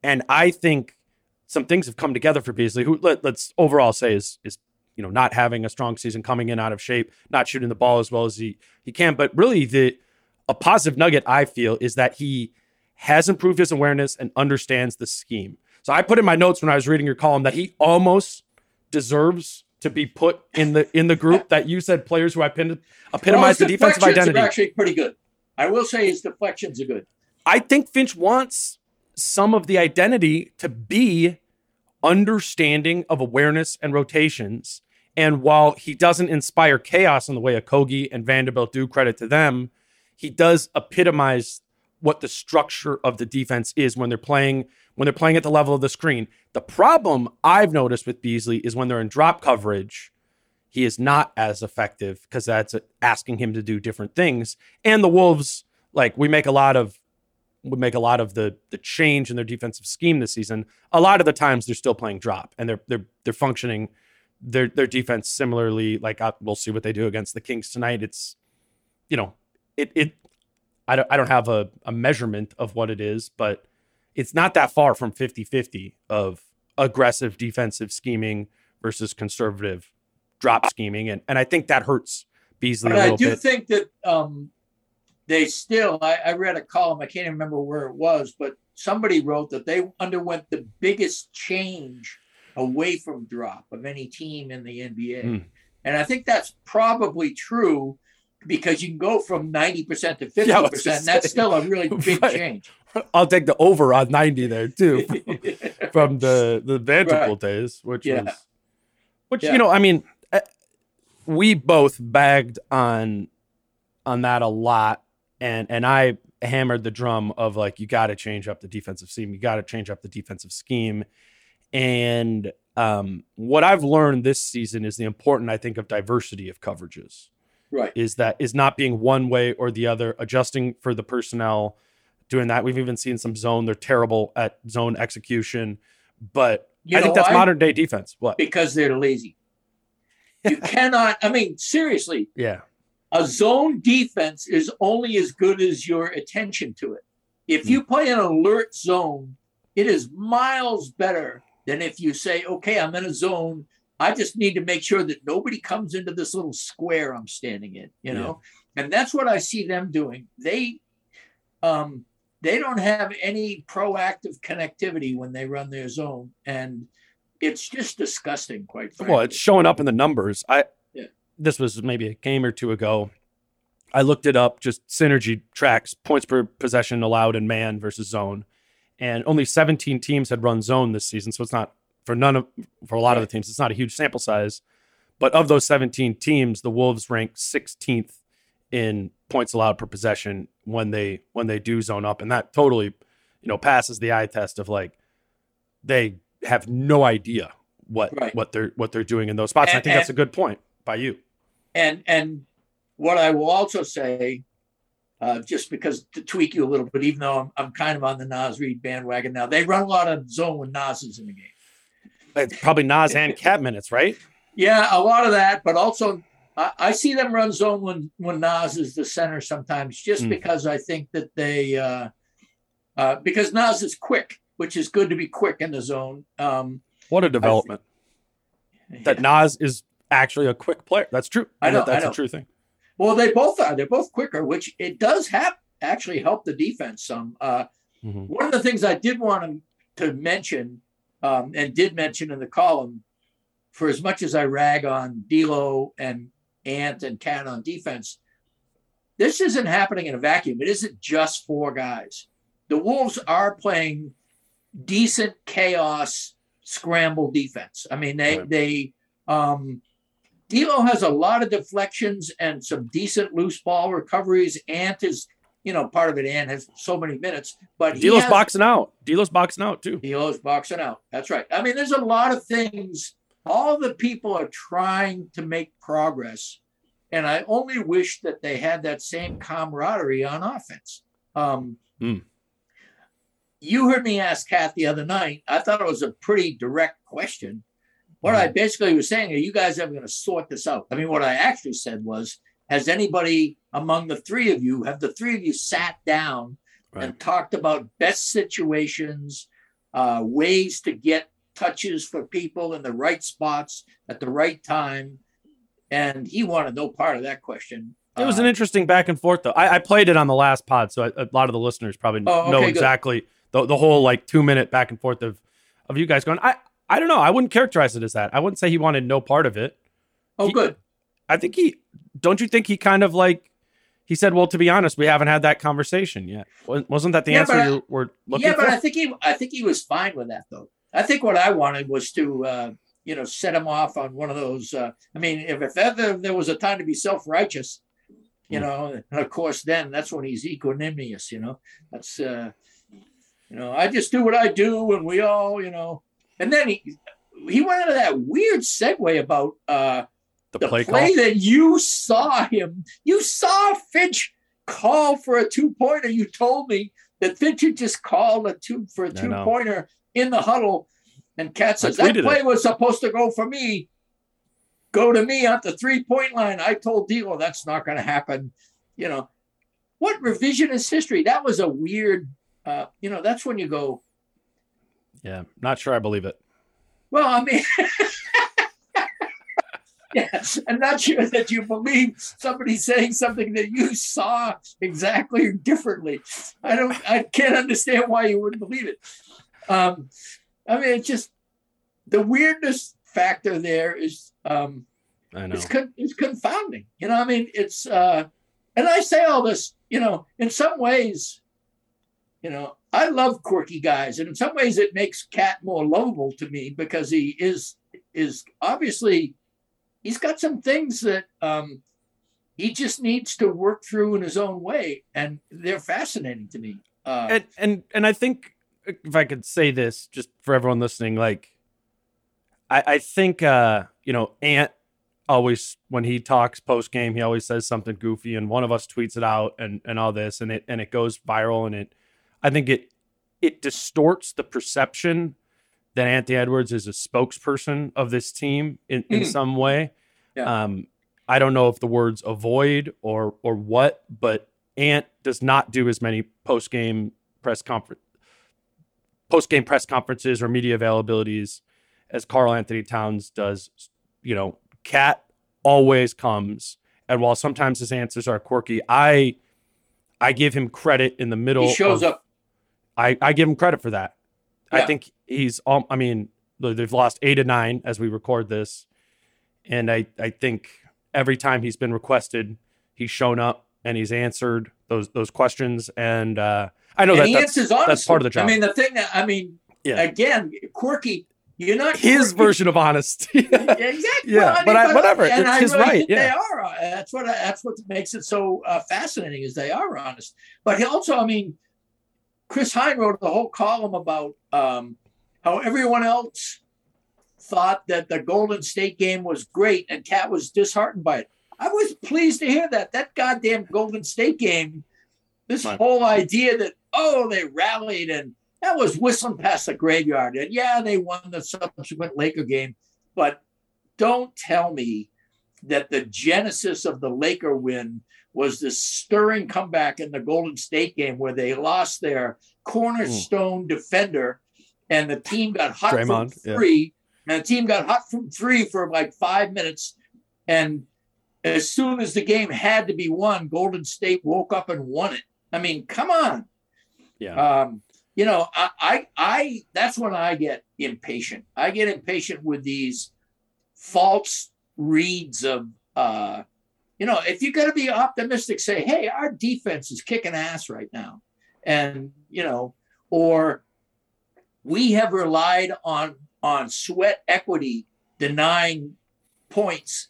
S2: and I think some things have come together for Beasley, who let, us overall say is is you know not having a strong season, coming in out of shape, not shooting the ball as well as he he can. But really, the a positive nugget I feel is that he has improved his awareness and understands the scheme. So I put in my notes when I was reading your column that he almost deserves to be put in the in the group that you said players who epitomize well, the defensive identity.
S3: Are actually pretty good. I will say his deflections are good.
S2: I think Finch wants some of the identity to be understanding of awareness and rotations. And while he doesn't inspire chaos in the way Okogie and Vanderbilt do, credit to them, he does epitomize what the structure of the defense is when they're playing when they're playing at the level of the screen. The problem I've noticed with Beasley is when they're in drop coverage, he is not as effective because that's asking him to do different things. And the Wolves, like we make a lot of would make a lot of the the change in their defensive scheme this season. A lot of the times they're still playing drop and they're they're they're functioning their their defense similarly. Like I, uh, we'll see what they do against the Kings tonight. It's you know it it I don't I don't have a, a measurement of what it is, but it's not that far from 50-50 of aggressive defensive scheming versus conservative drop scheming, and and I think that hurts Beasley but a little
S3: I do
S2: bit.
S3: think that um, they still. I, I read a column. I can't even remember where it was, but somebody wrote that they underwent the biggest change away from drop of any team in the NBA, mm. and I think that's probably true because you can go from 90% to 50%. Yeah, and that's still a really *laughs* big right. change.
S2: I'll take the over on 90 there too *laughs* from the the Vanderbilt right. days, which yeah. was which yeah. you know, I mean, we both bagged on on that a lot and and I hammered the drum of like you got to change up the defensive scheme you got to change up the defensive scheme and um, what I've learned this season is the important I think of diversity of coverages
S3: right
S2: is that is not being one way or the other adjusting for the personnel doing that we've even seen some zone they're terrible at zone execution but you I think that's why? modern day defense what
S3: because they're lazy you *laughs* cannot, I mean, seriously.
S2: Yeah.
S3: A zone defense is only as good as your attention to it. If you hmm. play an alert zone, it is miles better than if you say, okay, I'm in a zone. I just need to make sure that nobody comes into this little square I'm standing in, you know? Yeah. And that's what I see them doing. They um they don't have any proactive connectivity when they run their zone. And it's just disgusting, quite frankly.
S2: Well, it's showing up in the numbers. I yeah. this was maybe a game or two ago. I looked it up, just synergy tracks, points per possession allowed in man versus zone. And only 17 teams had run zone this season. So it's not for none of for a lot of the teams, it's not a huge sample size. But of those 17 teams, the Wolves rank 16th in points allowed per possession when they when they do zone up. And that totally, you know, passes the eye test of like they have no idea what right. what they're what they're doing in those spots. And, and I think and, that's a good point by you.
S3: And and what I will also say, uh, just because to tweak you a little bit, even though I'm, I'm kind of on the Naz Reid bandwagon now, they run a lot of zone when Naz is in the game.
S2: It's probably Naz and KAT minutes, right?
S3: Yeah, a lot of that, but also I, I, see them run zone when when Naz is the center sometimes, just mm. because I think that they uh, uh, because Naz is quick which is good to be quick in the zone. Um,
S2: what a development! Th- that Naz is actually a quick player. That's true.
S3: I know,
S2: That's
S3: I know.
S2: a true thing.
S3: Well, they both are. They're both quicker, which it does have actually help the defense some. Uh,
S2: Mhm.
S3: One of the things I did want to, to mention um, and did mention in the column, for as much as I rag on D'Lo and Ant and KAT on defense, this isn't happening in a vacuum. It isn't just four guys. The Wolves are playing decent chaos scramble defense. I mean, they
S2: Right.
S3: they um, D'Lo has a lot of deflections and some decent loose ball recoveries. Ant is, you know, part of it. Ant has so many minutes, but he
S2: D'Lo's
S3: has-
S2: boxing out. D'Lo's boxing out too.
S3: D'Lo's boxing out. That's right. I mean, there's a lot of things. All the people are trying to make progress, and I only wish that they had that same camaraderie on offense. Um,
S2: Hmm.
S3: You heard me ask KAT the other night. I thought it was a pretty direct question. What I basically was saying, are you guys ever going to sort this out? I mean, what I actually said was, has anybody among the three of you, have the three of you sat down
S2: Right.
S3: and talked about best situations, uh, ways to get touches for people in the right spots at the right time? And he wanted no part of that question.
S2: It was an
S3: Uh,
S2: interesting back and forth, though. I, I played it on the last pod, so a, a lot of the listeners probably
S3: Oh, okay,
S2: know
S3: good.
S2: exactly the, the whole like two minute back and forth of of you guys going. I I don't know. I wouldn't characterize it as that. I wouldn't say he wanted no part of it.
S3: oh,
S2: he-
S3: good.
S2: I think he. Don't you think he kind of like he said? Well, to be honest, we haven't had that conversation yet. Wasn't that the
S3: Yeah,
S2: answer
S3: I-
S2: you were looking for.
S3: Yeah, but? I think he, I think he was fine with that though. I think what I wanted was to, uh, you know, set him off on one of those. Uh, I mean, if, if ever there was a time to be self righteous, you
S2: Hmm.
S3: know, and of course, then that's when he's equanimous. You know, that's, uh, you know, I just do what I do, and we all, you know. And then he he went into that weird segue about uh,
S2: the,
S3: the
S2: play,
S3: play,
S2: call.
S3: that you saw him, you saw Finch call for a two pointer. You told me that Finch had just called a two for a two pointer in the huddle. And KAT says, That play
S2: it.
S3: was supposed to go for me. Go to me at the three point line. I told D'Lo that's not going to happen. You know, what revisionist history? That was a weird, uh, you know, that's when you go,
S2: Yeah, not sure I believe it.
S3: Well, I mean, *laughs* yeah, I'm not sure that you believe somebody saying something that you saw exactly or differently. I don't, I can't understand why you wouldn't believe it. Um, I mean, it's just the weirdness factor there is, um,
S2: I know.
S3: it's, con- it's confounding. You know, I mean, it's, uh, and I say all this, you know, in some ways, you know, I love quirky guys, and in some ways, it makes KAT more lovable to me because he is is obviously he's got some things that um, he just needs to work through in his own way, and they're fascinating to me. Uh,
S2: and and and I think if I could say this just for everyone listening, like I, I think uh, you know, Ant always when he talks post game, he always says something goofy, and one of us tweets it out and and all this, and it and it goes viral, and it I think it it distorts the perception that Anthony Edwards is a spokesperson of this team in, in
S3: Mm.
S2: some way.
S3: Yeah.
S2: Um, I don't know if the words avoid or or what, but Ant does not do as many post game press conference post game press conferences or media availabilities as Karl Anthony Towns does. You know, KAT always comes, and while sometimes his answers are quirky, I I give him credit in the middle.
S3: he shows
S2: of-
S3: up.
S2: I, I give him credit for that. I think he's all I mean, they've lost eight to nine as we record this. And I, I think every time he's been requested, he's shown up and he's answered those those questions. And uh, I know
S3: and
S2: that that's,
S3: answers honestly.
S2: that's part of the job.
S3: I mean, the thing that I mean,
S2: Yeah.
S3: again, quirky. You're not
S2: his
S3: quirky.
S2: version of honesty. *laughs*
S3: exactly.
S2: Yeah, but I- whatever,
S3: and
S2: it's
S3: I
S2: his
S3: really
S2: right,
S3: think They are. uh, That's what. That's what makes it so uh, fascinating is they are honest. But he also, I mean, Chris Hine wrote a whole column about um, how everyone else thought that the Golden State game was great, and KAT was disheartened by it. I was pleased to hear that. That goddamn Golden State game. This
S2: Right.
S3: whole idea that oh they rallied and that was whistling past the graveyard. And yeah, they won the subsequent Laker game, but don't tell me that the genesis of the Laker win was this stirring comeback in the Golden State game where they lost their cornerstone defender and the team got hot
S2: Draymond,
S3: from
S2: yeah.
S3: three. And the team got hot from three for like five minutes And as soon as the game had to be won, Golden State woke up and won it. I mean, come on.
S2: Yeah.
S3: Um, you know, I, I, I, that's when I get impatient. I get impatient with these false reads of, uh, you know, if you're going to be optimistic, say, hey, our defense is kicking ass right now. And, you know, or we have relied on on sweat equity denying points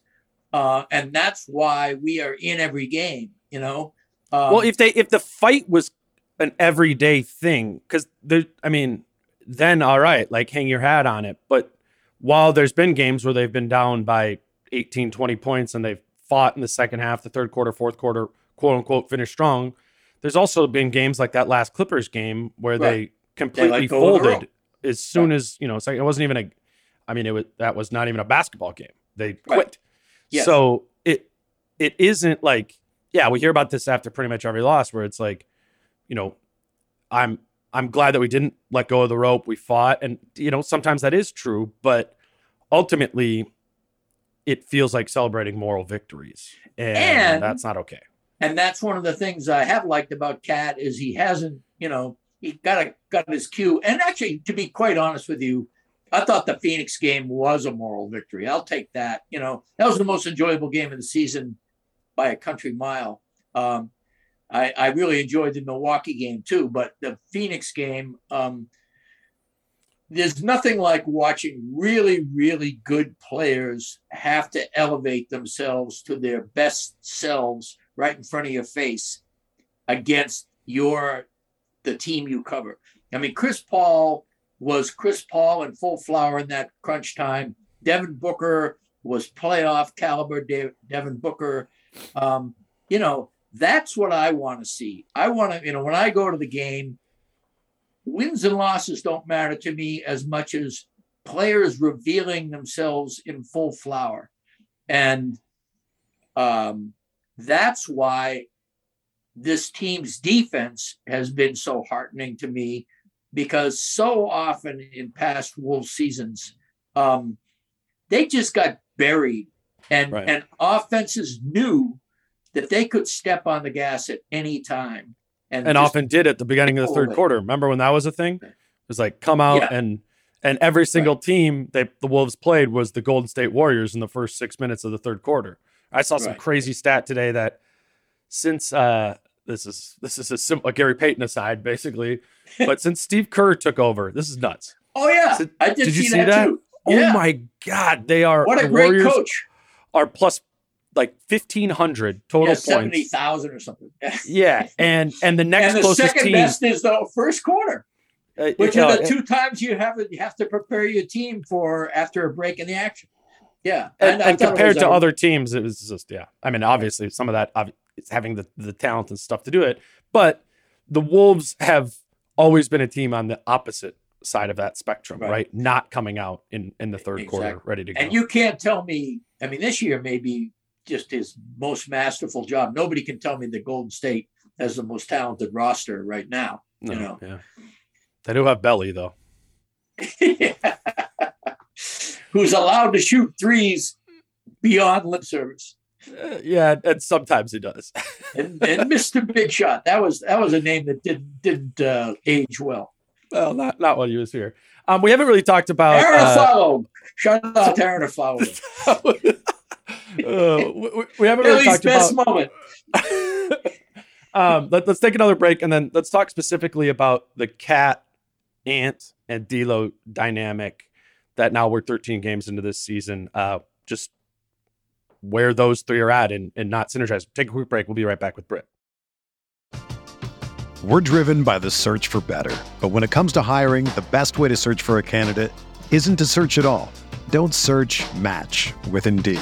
S3: uh, and that's why we are in every game you know
S2: um, well if they if the fight was an everyday thing because there i mean then all right like hang your hat on it but while there's been games where they've been down by 18 20 points and they've fought in the second half the third quarter fourth quarter quote unquote finish strong there's also been games like that last clippers game where right. they completely they folded as soon right. as you know. Like it wasn't even a. I mean, it was that was not even a basketball game. They quit. Right. Yes. So it it isn't like yeah. We hear about this after pretty much every loss, where it's like, you know, I'm I'm glad that we didn't let go of the rope. We fought, and you know, sometimes that is true, but ultimately, it feels like celebrating moral victories, and, and that's not okay.
S3: And that's one of the things I have liked about KAT is he hasn't, you know, he got a, got his cue. And actually, to be quite honest with you, I thought the Phoenix game was a moral victory. I'll take that. You know, that was the most enjoyable game of the season by a country mile. Um, I, I, really enjoyed the Milwaukee game too, but the Phoenix game, um, there's nothing like watching really, really good players have to elevate themselves to their best selves right in front of your face against your the team you cover. I mean, Chris Paul was Chris Paul in full flower in that crunch time. Devin Booker was playoff caliber De- Devin Booker. Um, you know, that's what I want to see. I want to, you know, when I go to the game, wins and losses don't matter to me as much as players revealing themselves in full flower. And um, that's why this team's defense has been so heartening to me because so often in past Wolves seasons, um, they just got buried, and right. and offenses knew that they could step on the gas at any time,
S2: and, and often did at the beginning of the third quarter. Remember when that was a thing? It was like come out yeah. and and every single right. team they the Wolves played was the Golden State Warriors in the first six minutes of the third quarter. I saw some right. crazy stat today that since uh, this is this is a, sim- a Gary Payton aside, basically. *laughs* But since Steve Kerr took over, this is nuts.
S3: Oh yeah,
S2: so,
S3: I did,
S2: did
S3: you
S2: see, that, that? too.
S3: Yeah.
S2: Oh my God, they are
S3: what a great Warriors coach.
S2: Are plus like fifteen hundred total yeah, points,
S3: seventy thousand or something. *laughs*
S2: yeah, and and the next
S3: and the
S2: closest
S3: second
S2: team,
S3: best is the first quarter, uh, which are the two times you have you have to prepare your team for after a break in the action. Yeah,
S2: and, and compared to other teams, it was just yeah. I mean, obviously, some of that it's having the, the talent and stuff to do it. But the Wolves have always been a team on the opposite side of that spectrum, right? right? Not coming out in, in the third exactly. quarter ready to go.
S3: And you can't tell me, I mean, this year may be just his most masterful job. Nobody can tell me that Golden State has the most talented roster right now. No, you know,
S2: yeah. They do have Belly though. *laughs*
S3: Who's allowed to shoot threes beyond lip service.
S2: Uh, yeah, and sometimes he does. *laughs*
S3: and, and, Mr. Big Shot, that was that was a name that didn't didn't uh, age well.
S2: Well, not not when he was here. Um, we haven't really talked about
S3: Aaron uh, Shout out to Aaron uh,
S2: we, we, haven't really talked
S3: best
S2: about
S3: moment. *laughs*
S2: um, let, us take another break and then let's talk specifically about the KAT, Ant, and D'Lo dynamic. That now we're 13 games into this season. Uh, just where those three are at and, and not synergize. Take a quick break. We'll be right back with Britt.
S4: We're driven by the search for better. But when it comes to hiring, the best way to search for a candidate isn't to search at all. Don't search match with Indeed.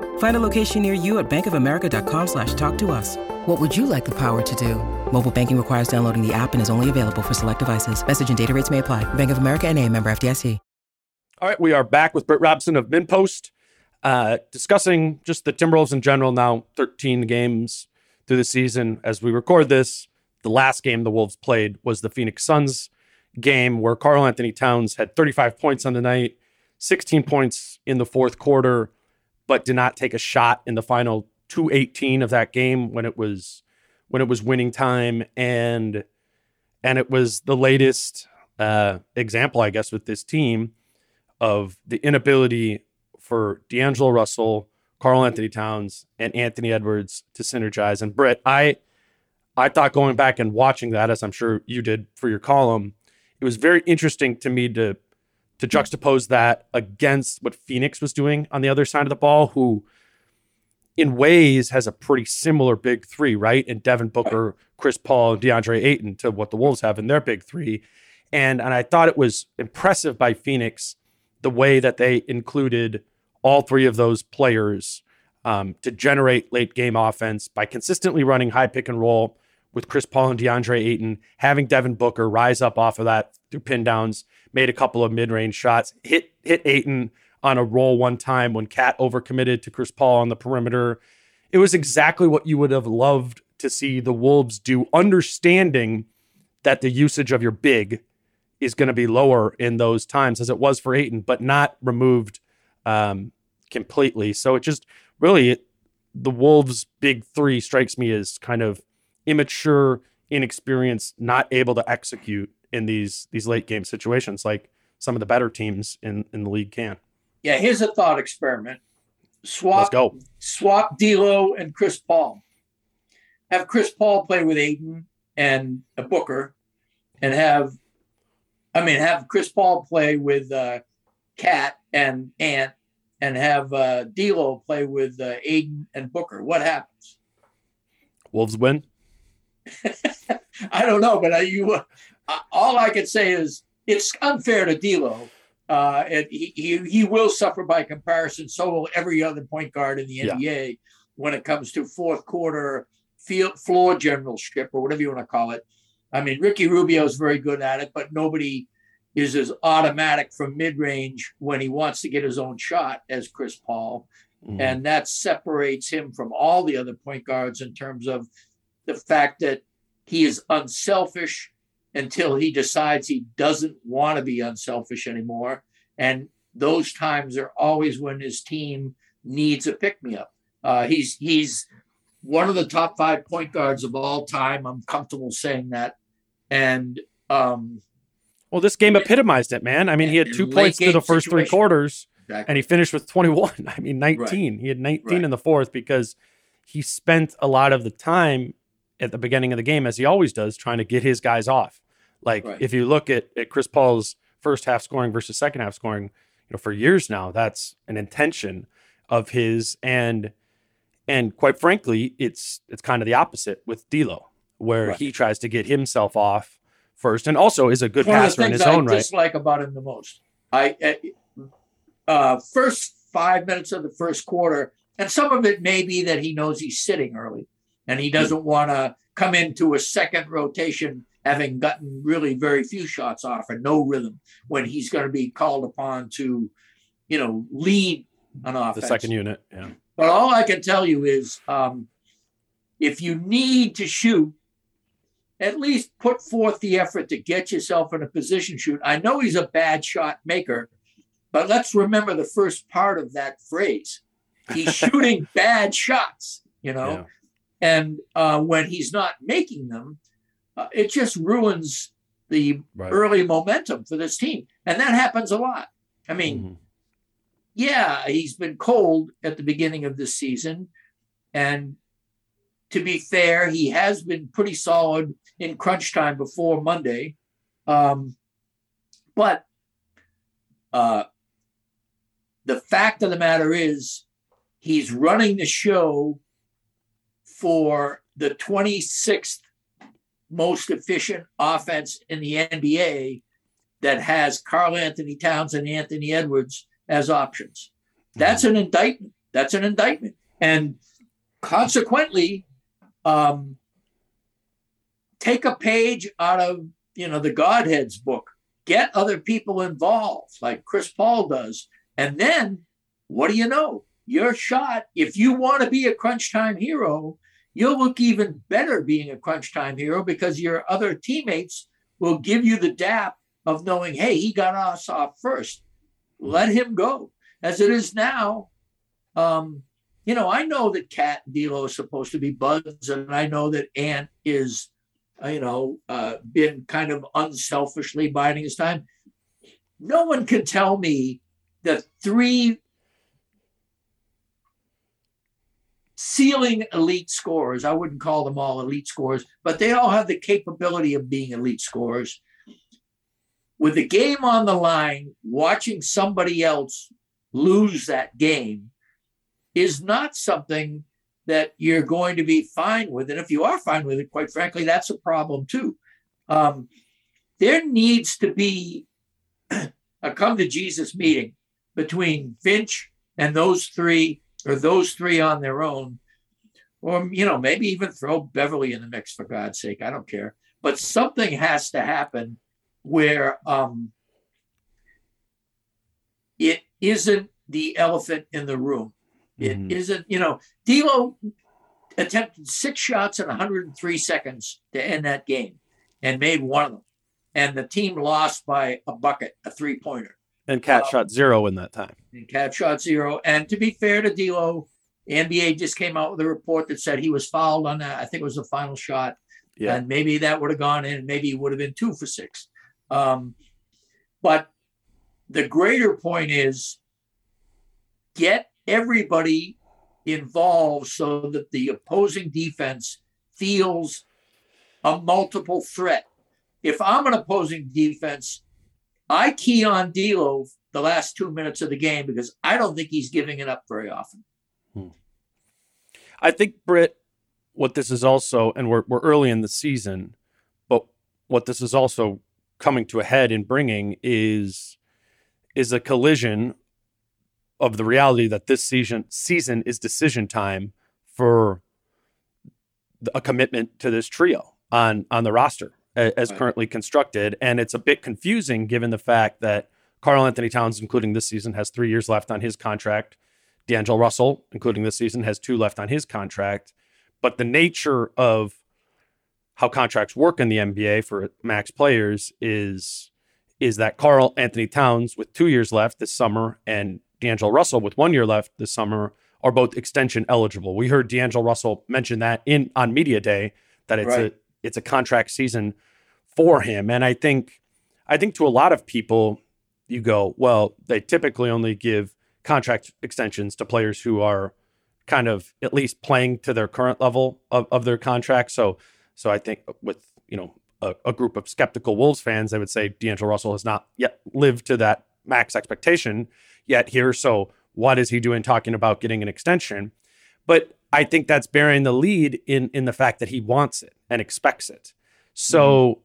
S5: Find a location near you at bankofamerica.com slash talk to us. What would you like the power to do? Mobile banking requires downloading the app and is only available for select devices. Message and data rates may apply. Bank of America and a member FDIC.
S2: All right, we are back with Britt Robson of MinnPost uh, discussing just the Timberwolves in general. Now, 13 games through the season. As we record this, the last game the Wolves played was the Phoenix Suns game, where Karl-Anthony Towns had 35 points on the night, 16 points in the fourth quarter, but did not take a shot in the final 218 of that game when it was when it was winning time and and it was the latest uh, example, I guess, with this team of the inability for D'Angelo Russell, Karl-Anthony Towns, and Anthony Edwards to synergize. And Britt, I I thought going back and watching that, as I'm sure you did for your column, it was very interesting to me to to juxtapose that against what Phoenix was doing on the other side of the ball, who in ways has a pretty similar big three, right? And Devin Booker, Chris Paul, and DeAndre Ayton to what the Wolves have in their big three. And and I thought it was impressive by Phoenix the way that they included all three of those players um, to generate late game offense by consistently running high pick and roll with Chris Paul and DeAndre Ayton, having Devin Booker rise up off of that through pin downs, made a couple of mid range shots, hit hit Ayton on a roll one time when KAT overcommitted to Chris Paul on the perimeter. It was exactly what you would have loved to see the Wolves do, understanding that the usage of your big is going to be lower in those times as it was for Ayton, but not removed um, completely. So it just really it, the Wolves' big three strikes me as kind of immature, inexperienced, not able to execute in these these late game situations like some of the better teams in in the league can.
S3: Yeah, here's a thought experiment. Swap
S2: Let's go.
S3: swap D'Lo and Chris Paul. Have Chris Paul play with Ayton and a Booker, and have I mean have Chris Paul play with uh, KAT and Ant, and have uh, D'Lo play with uh, Ayton and Booker. What happens?
S2: Wolves win. *laughs*
S3: I don't know, but I, you, uh, all I can say is it's unfair to D'Lo. Uh, and he, he he will suffer by comparison. So will every other point guard in the
S2: Yeah.
S3: NBA when it comes to fourth quarter field floor generalship or whatever you want to call it. I mean, Ricky Rubio is very good at it, but nobody is as automatic from mid range when he wants to get his own shot as Chris Paul
S2: Mhm.
S3: and that separates him from all the other point guards in terms of the fact that he is unselfish until he decides he doesn't want to be unselfish anymore and those times are always when his team needs a pick me up uh, he's he's one of the top five point guards of all time i'm comfortable saying that and um
S2: Well, this game epitomized it, man. I mean, he had two points through the first three quarters.
S3: exactly.
S2: and he finished with 21. *laughs* I mean, 19. He had 19
S3: Right.
S2: in the fourth because he spent a lot of the time at the beginning of the game, as he always does, trying to get his guys off. Like
S3: Right.
S2: if you look at, at Chris Paul's first half scoring versus second half scoring, you know, for years now, that's an intention of his. And and quite frankly, it's it's kind of the opposite with D'Lo, where
S3: Right.
S2: he tries to get himself off first, and also is a good
S3: one of the
S2: passer in his
S3: I
S2: own right.
S3: dislike about him the most. I uh, first five minutes of the first quarter, and some of it may be that he knows he's sitting early, and he doesn't want to come into a second rotation having gotten really very few shots off and no rhythm when he's going to be called upon to, you know, lead an offense.
S2: The second unit, yeah.
S3: But all I can tell you is um, if you need to shoot at least put forth the effort to get yourself in a position shoot. I know he's a bad shot maker, but let's remember the first part of that phrase. He's *laughs* shooting bad shots, you know, yeah. And uh, when he's not making them, uh, it just ruins the right. early momentum for this team. And that happens a lot. I mean, mm-hmm. yeah, he's been cold at the beginning of this season. And to be fair, he has been pretty solid in crunch time before Monday. Um, but uh, the fact of the matter is, he's running the show for the 26th most efficient offense in the NBA that has Karl-Anthony Towns and Anthony Edwards as options. That's an indictment. That's an indictment. And consequently, um, take a page out of you know the Godhead's book. Get other people involved, like Chris Paul does, and then what do you know? Your shot. If you want to be a crunch time hero, you'll look even better being a crunch time hero because your other teammates will give you the dap of knowing, hey, he got us off first. Let him go. As it is now, um, you know, I know that KAT D'Lo is supposed to be buds, and I know that Ant is, uh, you know, uh, been kind of unselfishly biding his time. No one can tell me that three ceiling elite scorers, I wouldn't call them all elite scorers, but they all have the capability of being elite scorers. With the game on the line, watching somebody else lose that game is not something that you're going to be fine with. And if you are fine with it, quite frankly, that's a problem too. Um, there needs to be a come to Jesus meeting between Finch and those three, or those three on their own, or you know maybe even throw Beverley in the mix for God's sake. I don't care, but something has to happen where um, it isn't the elephant in the room. It mm-hmm. not you know, D'Lo attempted six shots in 103 seconds to end that game and made one of them. And the team lost by a bucket, a three pointer.
S2: And KAT um, shot zero in that time.
S3: And KAT shot zero. And to be fair to D'Lo, the NBA just came out with a report that said he was fouled on that. I think it was the final shot. Yeah. And maybe that would have gone in. Maybe he would have been two for six. Um, but the greater point is get everybody involved so that the opposing defense feels a multiple threat. If I'm an opposing defense, I key on D'Lo the last two minutes of the game because I don't think he's giving it up very often. Hmm.
S2: I think Britt, what this is also, and we're we're early in the season, but what this is also coming to a head and bringing is is a collision of the reality that this season season is decision time for a commitment to this trio on on the roster as currently constructed and it's a bit confusing given the fact that Karl-Anthony Towns including this season has 3 years left on his contract D'Angelo Russell including this season has 2 left on his contract but the nature of how contracts work in the NBA for max players is is that Karl-Anthony Towns with 2 years left this summer and D'Angelo Russell with one year left this summer are both extension eligible. We heard D'Angelo Russell mention that in on media day that it's right. a it's a contract season for him, and I think I think to a lot of people you go well they typically only give contract extensions to players who are kind of at least playing to their current level of, of their contract. So so I think with you know a, a group of skeptical Wolves fans, they would say D'Angelo Russell has not yet lived to that max expectation yet here. So what is he doing talking about getting an extension? But I think that's bearing the lead in in the fact that he wants it and expects it. So mm-hmm.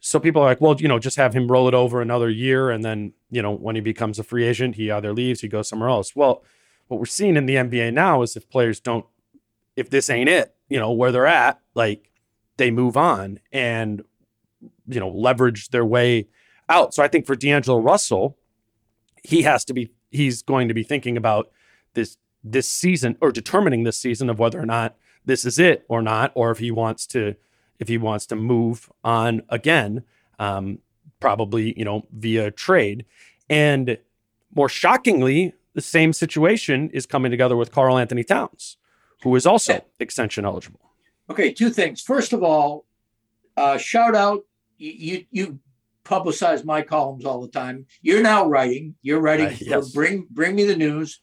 S2: so people are like, well, you know, just have him roll it over another year and then, you know, when he becomes a free agent, he either leaves, he goes somewhere else. Well, what we're seeing in the NBA now is if players don't if this ain't it, you know, where they're at, like they move on and you know, leverage their way out. So I think for D'Angelo Russell, he has to be he's going to be thinking about this this season or determining this season of whether or not this is it or not, or if he wants to, if he wants to move on again, um, probably you know via trade. And more shockingly, the same situation is coming together with Karl-Anthony Towns, who is also extension eligible.
S3: Okay, two things. First of all, uh, shout out you, you you publicize my columns all the time. You're now writing. You're writing uh, *laughs* yes. bring bring me the news.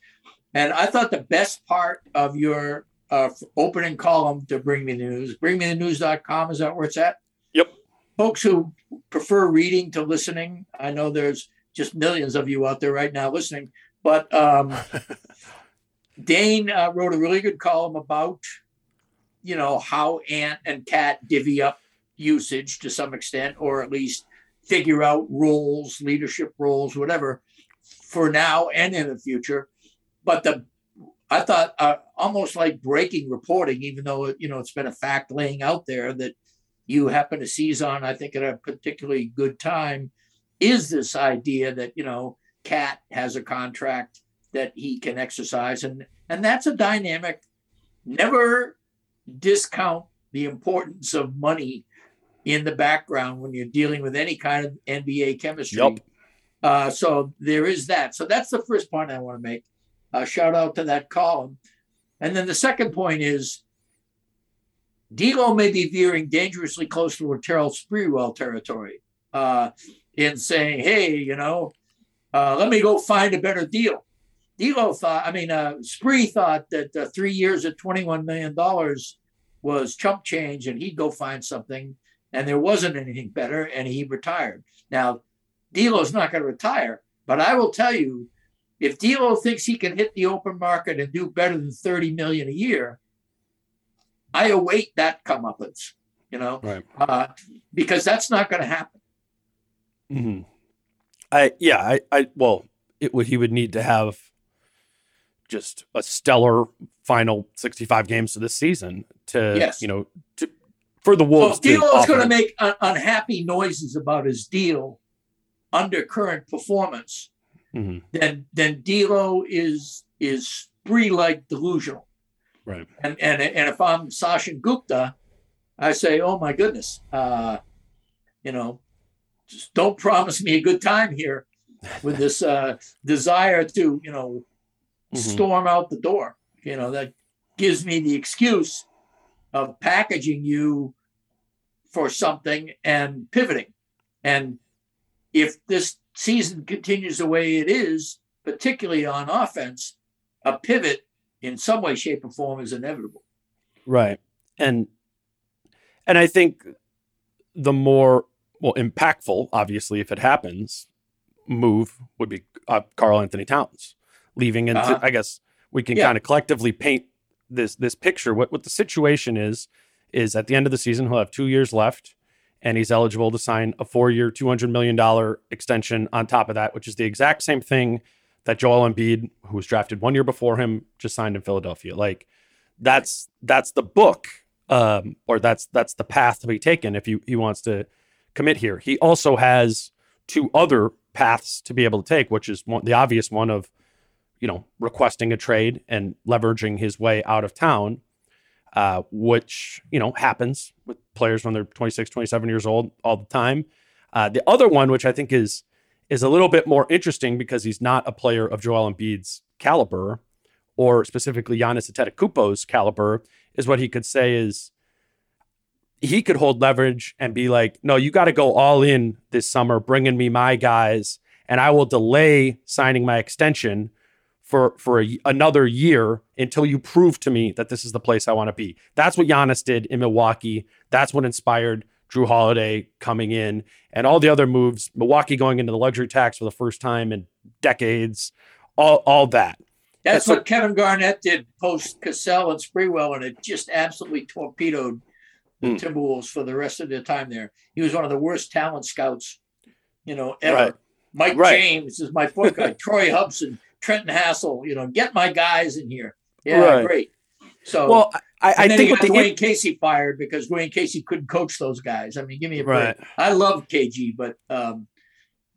S3: And I thought the best part of your uh, opening column to bring me the news, bringmethenews.com, is that where it's at?
S2: Yep.
S3: Folks who prefer reading to listening, I know there's just millions of you out there right now listening, but um, *laughs* Dane uh, wrote a really good column about, you know, how Ant and KAT divvy up usage to some extent, or at least figure out roles, leadership roles, whatever, for now and in the future. But the I thought uh, almost like breaking reporting, even though you know it's been a fact laying out there that you happen to seize on. I think at a particularly good time is this idea that you know KAT has a contract that he can exercise, and and that's a dynamic. Never discount the importance of money in the background when you're dealing with any kind of NBA chemistry. Yep. Uh, so there is that. So that's the first point I want to make. Uh, shout out to that column. And then the second point is D'Lo may be veering dangerously close to Latrell Sprewell territory uh, in saying, hey, you know, uh, let me go find a better deal. D'Lo thought, I mean, uh, Spree thought that uh, three years at $21 million was chump change and he'd go find something and there wasn't anything better, and he retired. Now, D'Lo's not going to retire, but I will tell you, if D'Lo thinks he can hit the open market and do better than thirty million a year, I await that comeuppance. You know, right. uh, because that's not going to happen.
S2: Mm-hmm. I yeah, I I well, it would he would need to have just a stellar final 65 games of this season to yes. you know to for the Wolves.
S3: D'Lo is going to make un- unhappy noises about his deal under current performance. Mm-hmm. Then then D'Lo is is spree like delusional.
S2: Right.
S3: And and and if I'm Sachin Gupta, I say, oh my goodness, uh, you know, just don't *laughs* promise me a good time here with *laughs* this uh, desire to you know mm-hmm. storm out the door. You know that gives me the excuse of packaging you for something and pivoting. And if this season continues the way it is, particularly on offense, a pivot in some way, shape, or form is inevitable.
S2: Right. And and I think the more well impactful, obviously, if it happens, move would be uh, Karl-Anthony Towns leaving. And uh-huh. I guess we can yeah. kind of collectively paint this this picture. What what the situation is is at the end of the season, he'll have two years left and he's eligible to sign a four year, $200 million extension on top of that, which is the exact same thing that Joel Embiid, who was drafted one year before him, just signed in Philadelphia. Like that's that's the book, um, or that's that's the path to be taken if he, he wants to commit here. He also has two other paths to be able to take, which is one, the obvious one of, you know, requesting a trade and leveraging his way out of town uh, which you know happens with players when they're 26 27 years old all the time. Uh, the other one which i think is is a little bit more interesting because he's not a player of joel embiid's caliber or specifically Giannis Antetokounmpo's caliber is what he could say is he could hold leverage and be like no you got to go all in this summer bringing me my guys and i will delay signing my extension for for a, another year until you prove to me that this is the place I want to be. That's what Giannis did in Milwaukee. That's what inspired Jrue Holiday coming in and all the other moves. Milwaukee going into the luxury tax for the first time in decades. All all that.
S3: That's so, what Kevin Garnett did post Cassell and Sprewell, and it just absolutely torpedoed the mm. Timberwolves for the rest of their time there. He was one of the worst talent scouts, you know, ever. Right. Mike right. James is my book guy. *laughs* Troy Hudson Trenton Hassell, you know, get my guys in here. Yeah, right. great. So
S2: well, I, I think
S3: with the Dwane Casey fired because Wayne Casey couldn't coach those guys. I mean, give me a break. Right. I love KG, but um,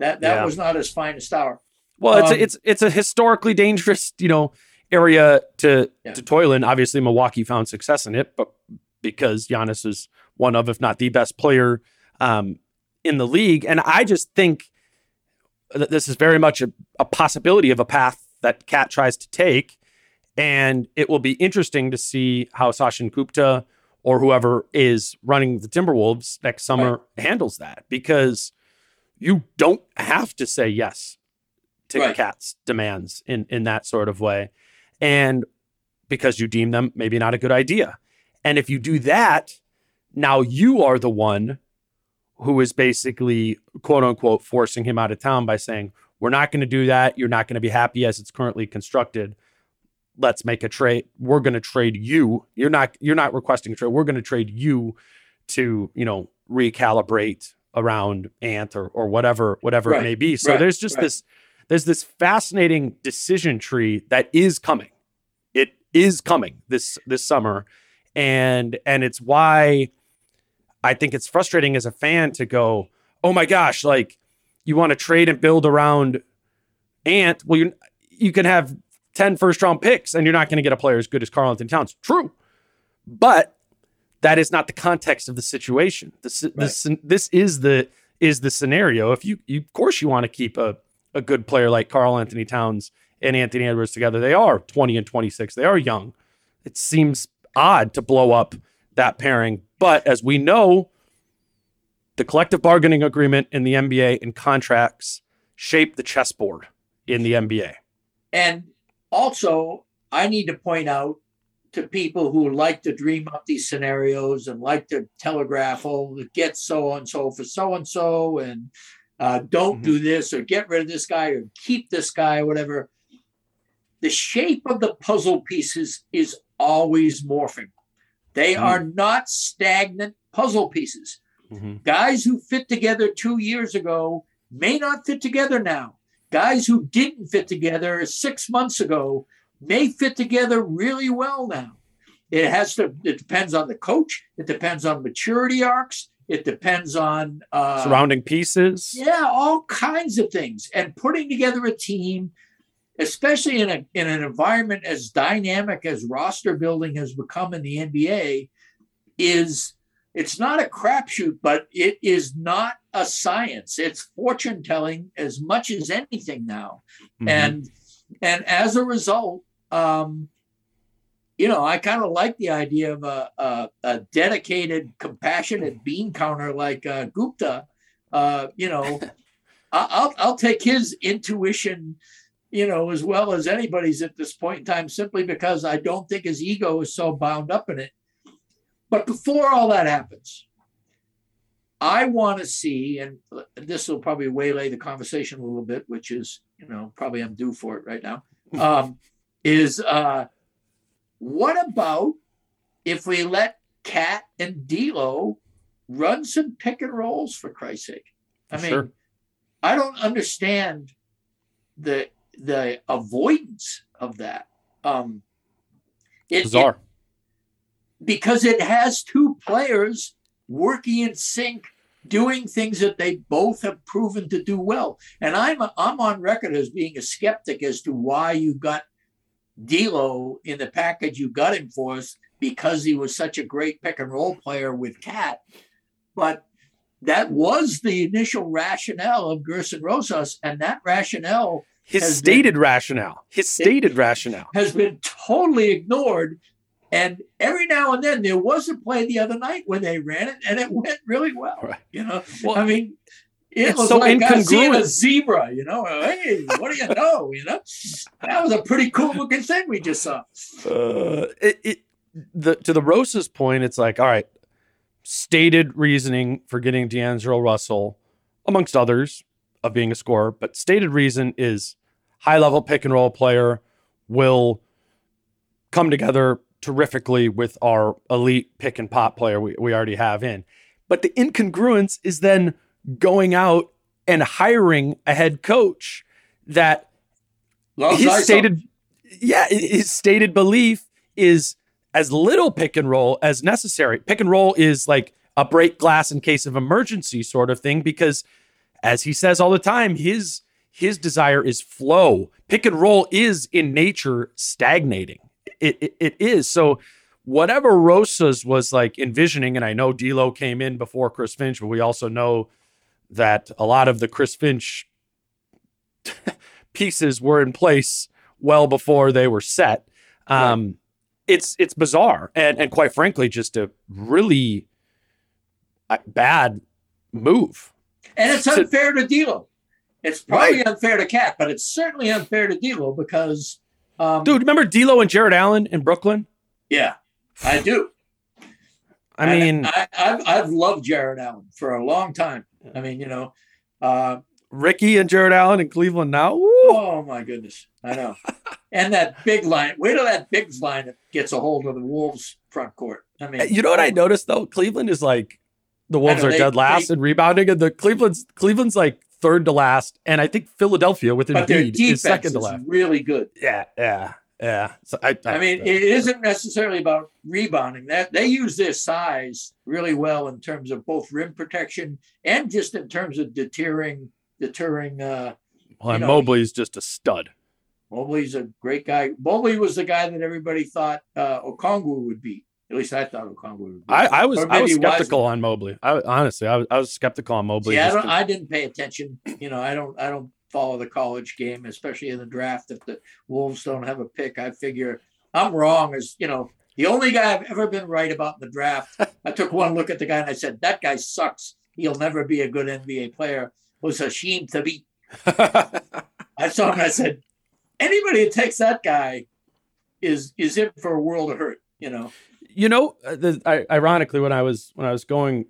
S3: that that yeah. was not his finest hour.
S2: Well, um, it's a, um, it's it's a historically dangerous, you know, area to yeah. to toil in. Obviously, Milwaukee found success in it, but because Giannis is one of, if not the best player um, in the league. And I just think this is very much a, a possibility of a path that KAT tries to take. And it will be interesting to see how Sachin Gupta or whoever is running the Timberwolves next summer right. handles that because you don't have to say yes to right. KAT's demands in in that sort of way. And because you deem them maybe not a good idea. And if you do that, now you are the one who is basically quote unquote forcing him out of town by saying, We're not going to do that. You're not going to be happy as it's currently constructed. Let's make a trade. We're going to trade you. You're not you're not requesting a trade. We're going to trade you to, you know, recalibrate around Ant or or whatever, whatever right. it may be. So right. there's just right. this there's this fascinating decision tree that is coming. It is coming this this summer. And and it's why I think it's frustrating as a fan to go, oh my gosh, like you want to trade and build around Ant. Well, you you can have 10 first round picks and you're not going to get a player as good as Karl-Anthony Towns. True. But that is not the context of the situation. This right. this this is the is the scenario. If you, you of course you want to keep a a good player like Karl Anthony Towns and Anthony Edwards together. They are 20 and 26. They are young. It seems odd to blow up that pairing. But as we know, the collective bargaining agreement in the NBA and contracts shape the chessboard in the NBA.
S3: And also, I need to point out to people who like to dream up these scenarios and like to telegraph, oh, get so and so for so and so, and uh, don't mm-hmm. do this or get rid of this guy or keep this guy or whatever. The shape of the puzzle pieces is always morphing. They mm-hmm. are not stagnant puzzle pieces. Mm-hmm. Guys who fit together two years ago may not fit together now. Guys who didn't fit together six months ago may fit together really well now. It has to, it depends on the coach, it depends on maturity arcs, it depends on
S2: uh, surrounding pieces.
S3: Yeah, all kinds of things. And putting together a team, especially in a in an environment as dynamic as roster building has become in the NBA, is it's not a crapshoot, but it is not a science. It's fortune telling as much as anything now, mm-hmm. and and as a result, um, you know, I kind of like the idea of a, a, a, dedicated, compassionate bean counter like uh, Gupta. Uh, you know, *laughs* I'll I'll take his intuition, you know, as well as anybody's at this point in time, simply because I don't think his ego is so bound up in it. But before all that happens, I want to see, and this will probably waylay the conversation a little bit, which is, you know, probably I'm due for it right now. *laughs* Um, is uh, what about if we let KAT and D'Lo run some pick and rolls for Christ's sake? I mean, sure. I don't understand the the avoidance of that. Um,
S2: it, Bizarre.
S3: It, because it has two players working in sync, doing things that they both have proven to do well. And I'm I'm on record as being a skeptic as to why you got D'Lo in the package you got him for us because he was such a great pick and roll player with KAT. But that was the initial rationale of Gersson Rosas, and that rationale
S2: his stated been, rationale, his stated rationale
S3: has been totally ignored. And every now and then there was a play the other night when they ran it, and it *laughs* went really well. Right. You know, well, I mean, it was so like incongruent. seeing a zebra, you know. Hey, what do you know? You know, that was a pretty cool looking thing we just saw.
S2: Uh, it, it the to the Rosas point, it's like, all right, stated reasoning for getting D'Angelo Russell, amongst others, of being a scorer, but stated reason is high level pick and roll player will come together terrifically with our elite pick and pop player we, we already have in. But the incongruence is then going out and hiring a head coach that his stated yeah his stated belief is as little pick and roll as necessary pick and roll is like a break glass in case of emergency sort of thing because as he says all the time his his desire is flow pick and roll is in nature stagnating it, it, it is so whatever Rosas was like envisioning, and I know D'Lo came in before Chris Finch, but we also know that a lot of the Chris Finch *laughs* pieces were in place well before they were set. Um, right. It's it's bizarre and and quite frankly, just a really uh, bad move.
S3: And it's unfair to, to D'Lo. It's probably right. unfair to KAT, but it's certainly unfair to D'Lo because.
S2: Um, Dude, remember D'Lo and Jarrett Allen in Brooklyn?
S3: Yeah, I do.
S2: I mean,
S3: I, have I've loved Jarrett Allen for a long time. I mean, you know, uh,
S2: Ricky and Jarrett Allen in Cleveland now. Woo!
S3: Oh my goodness, I know. and that big line. Wait till that big line gets a hold of the Wolves front court. I mean,
S2: you know what I noticed though? Cleveland is like the Wolves know, are they, dead last they, in rebounding, and the Cleveland's Cleveland's like third to last, and I think Philadelphia with Embiid is second to last.
S3: Really good.
S2: Yeah, yeah, yeah. So I,
S3: I, I mean, uh, it isn't necessarily about rebounding. That they use their size really well in terms of both rim protection and just in terms of deterring deterring. Uh,
S2: well, and Mobley's just a stud.
S3: Mobley's a great guy. Mobley was the guy that everybody thought uh, Okongwu would beat. At least I thought Okongwu would.
S2: I, I was I was skeptical on Mobley. I honestly I was, I was skeptical on Mobley.
S3: Yeah, I, I didn't pay attention. You know, I don't I don't follow the college game, especially in the draft. If the Wolves don't have a pick, I figure I'm wrong. As you know, the only guy I've ever been right about in the draft. I took one look at the guy and I said, "That guy sucks. He'll never be a good NBA player." Was Hasheem Thabeet. I saw him and I said, anybody that takes that guy is is in for a world of hurt. You know.
S2: You know, uh, the, I, ironically, when I was when I was going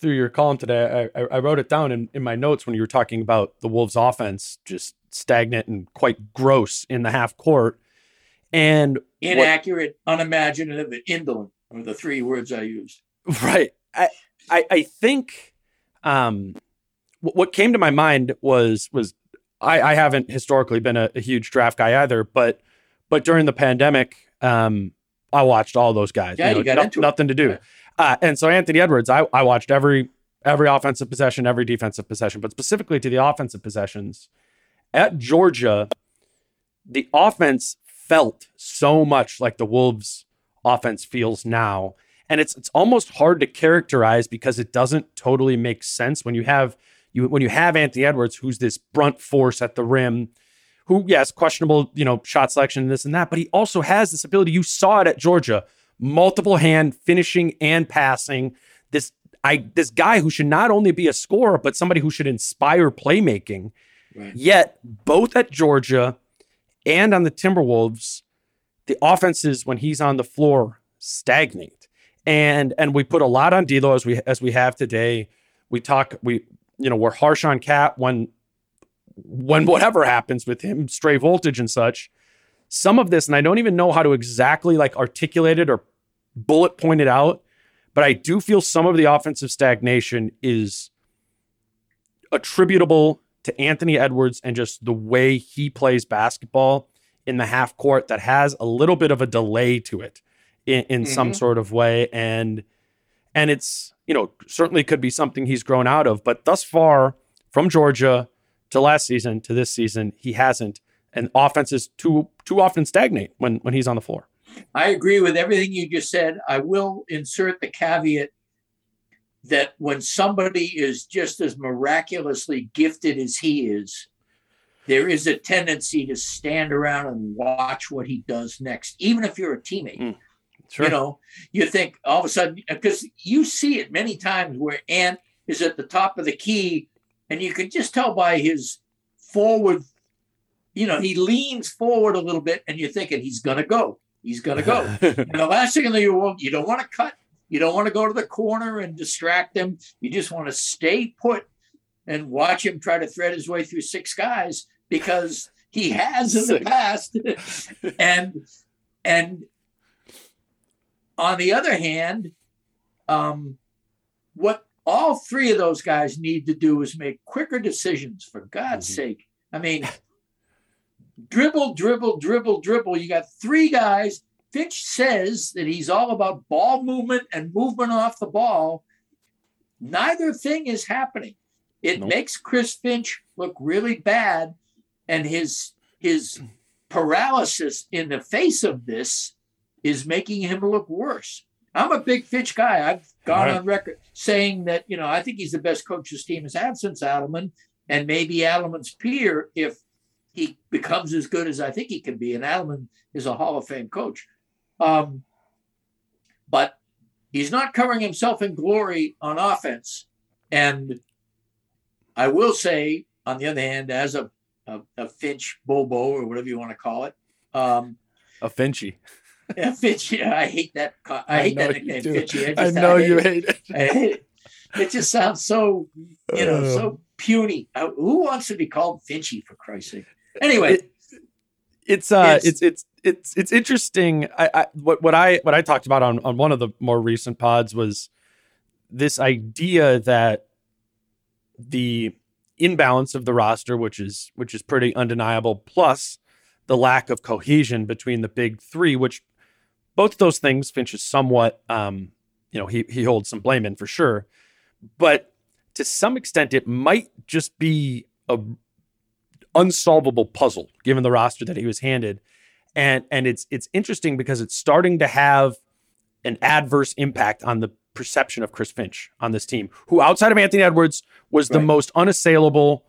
S2: through your column today, I, I wrote it down in, in my notes when you were talking about the Wolves' offense just stagnant and quite gross in the half court, and
S3: inaccurate, what, unimaginative, and indolent are the three words I used. *laughs*
S2: Right. I I, I think um, what came to my mind was was I, I haven't historically been a, a, huge draft guy either, but but during the pandemic, um, I watched all those guys.
S3: Yeah, you, know, you got
S2: no,
S3: into
S2: nothing to do. Right. Uh, and so Anthony Edwards, I, I watched every every offensive possession, every defensive possession, but specifically to the offensive possessions at Georgia, the offense felt so much like the Wolves offense feels now. And it's it's almost hard to characterize because it doesn't totally make sense when you have you when you have Anthony Edwards, who's this brunt force at the rim, who yes, questionable, you know, shot selection, this and that, but he also has this ability. You saw it at Georgia, multiple hand finishing and passing. This I this guy who should not only be a scorer, but somebody who should inspire playmaking. Right. Yet both at Georgia and on the Timberwolves, the offenses when he's on the floor stagnate. And and we put a lot on D'Lo as we as we have today. We talk we you know, we're harsh on KAT when when whatever happens with him, stray voltage and such. Some of this, and I don't even know how to exactly like articulate it or bullet point it out, but I do feel some of the offensive stagnation is attributable to Anthony Edwards and just the way he plays basketball in the half court that has a little bit of a delay to it in, in mm-hmm. some sort of way. And and it's you know, certainly could be something he's grown out of. But thus far, from Georgia to last season to this season, he hasn't. And offenses too too often stagnate when when he's on the floor.
S3: I agree with everything you just said. I will insert the caveat that when somebody is just as miraculously gifted as he is, there is a tendency to stand around and watch what he does next, even if you're a teammate. Mm. Sure. You know, you think all of a sudden, because you see it many times where Ant is at the top of the key, and you can just tell by his forward, you know, he leans forward a little bit, and you're thinking he's going to go. He's going to go. *laughs* and the last thing in the world, you don't want to cut. You don't want to go to the corner and distract him. You just want to stay put and watch him try to thread his way through six guys because he has in the past. *laughs* and and on the other hand, um, what all three of those guys need to do is make quicker decisions, for God's mm-hmm. sake. I mean, dribble, dribble, dribble, dribble. You got three guys. Finch says that he's all about ball movement and movement off the ball. Neither thing is happening. It nope. makes Chris Finch look really bad, and his his paralysis in the face of this is making him look worse. I'm a big Finch guy. I've gone right. on record saying that, you know, I think he's the best coach this team has had since Adelman and maybe Adelman's peer if he becomes as good as I think he can be. And Adelman is a Hall of Fame coach. Um, but he's not covering himself in glory on offense. And I will say, on the other hand, as a, a, a Finch Bobo or whatever you want to call it, um,
S2: a Finchy.
S3: Yeah, *laughs* Finchy. I hate that. I, I hate that nickname, Finchy.
S2: I, just, I know I you hate it.
S3: I hate it. It just sounds so, you know, so puny. Uh, who wants to be called Finchy for Christ's sake? Anyway, it,
S2: it's uh, it's, it's it's it's it's interesting. I, I what what I what I talked about on on one of the more recent pods was this idea that the imbalance of the roster, which is which is pretty undeniable, plus the lack of cohesion between the big three, which both of those things Finch is somewhat um, you know, he he holds some blame in for sure. But to some extent, it might just be a unsolvable puzzle given the roster that he was handed. And and it's it's interesting because it's starting to have an adverse impact on the perception of Chris Finch on this team, who outside of Anthony Edwards was right. the most unassailable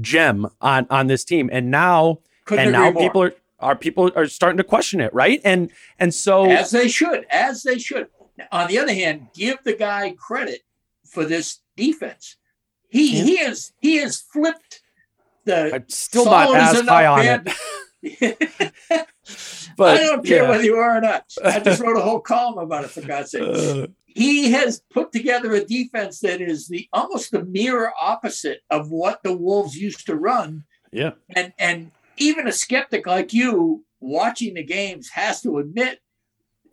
S2: gem on on this team. And now Couldn't and now more. people are are people are starting to question it, right? And and so
S3: as they should, as they should. On the other hand, give the guy credit for this defense. He yeah. he has he has flipped the
S2: I'm still not as high on
S3: it. but I don't care yeah. whether you are or not. I *laughs* just wrote a whole column about it for God's sake. Uh, he has put together a defense that is the almost the mirror opposite of what the Wolves used to run.
S2: Yeah.
S3: And and even a skeptic like you watching the games has to admit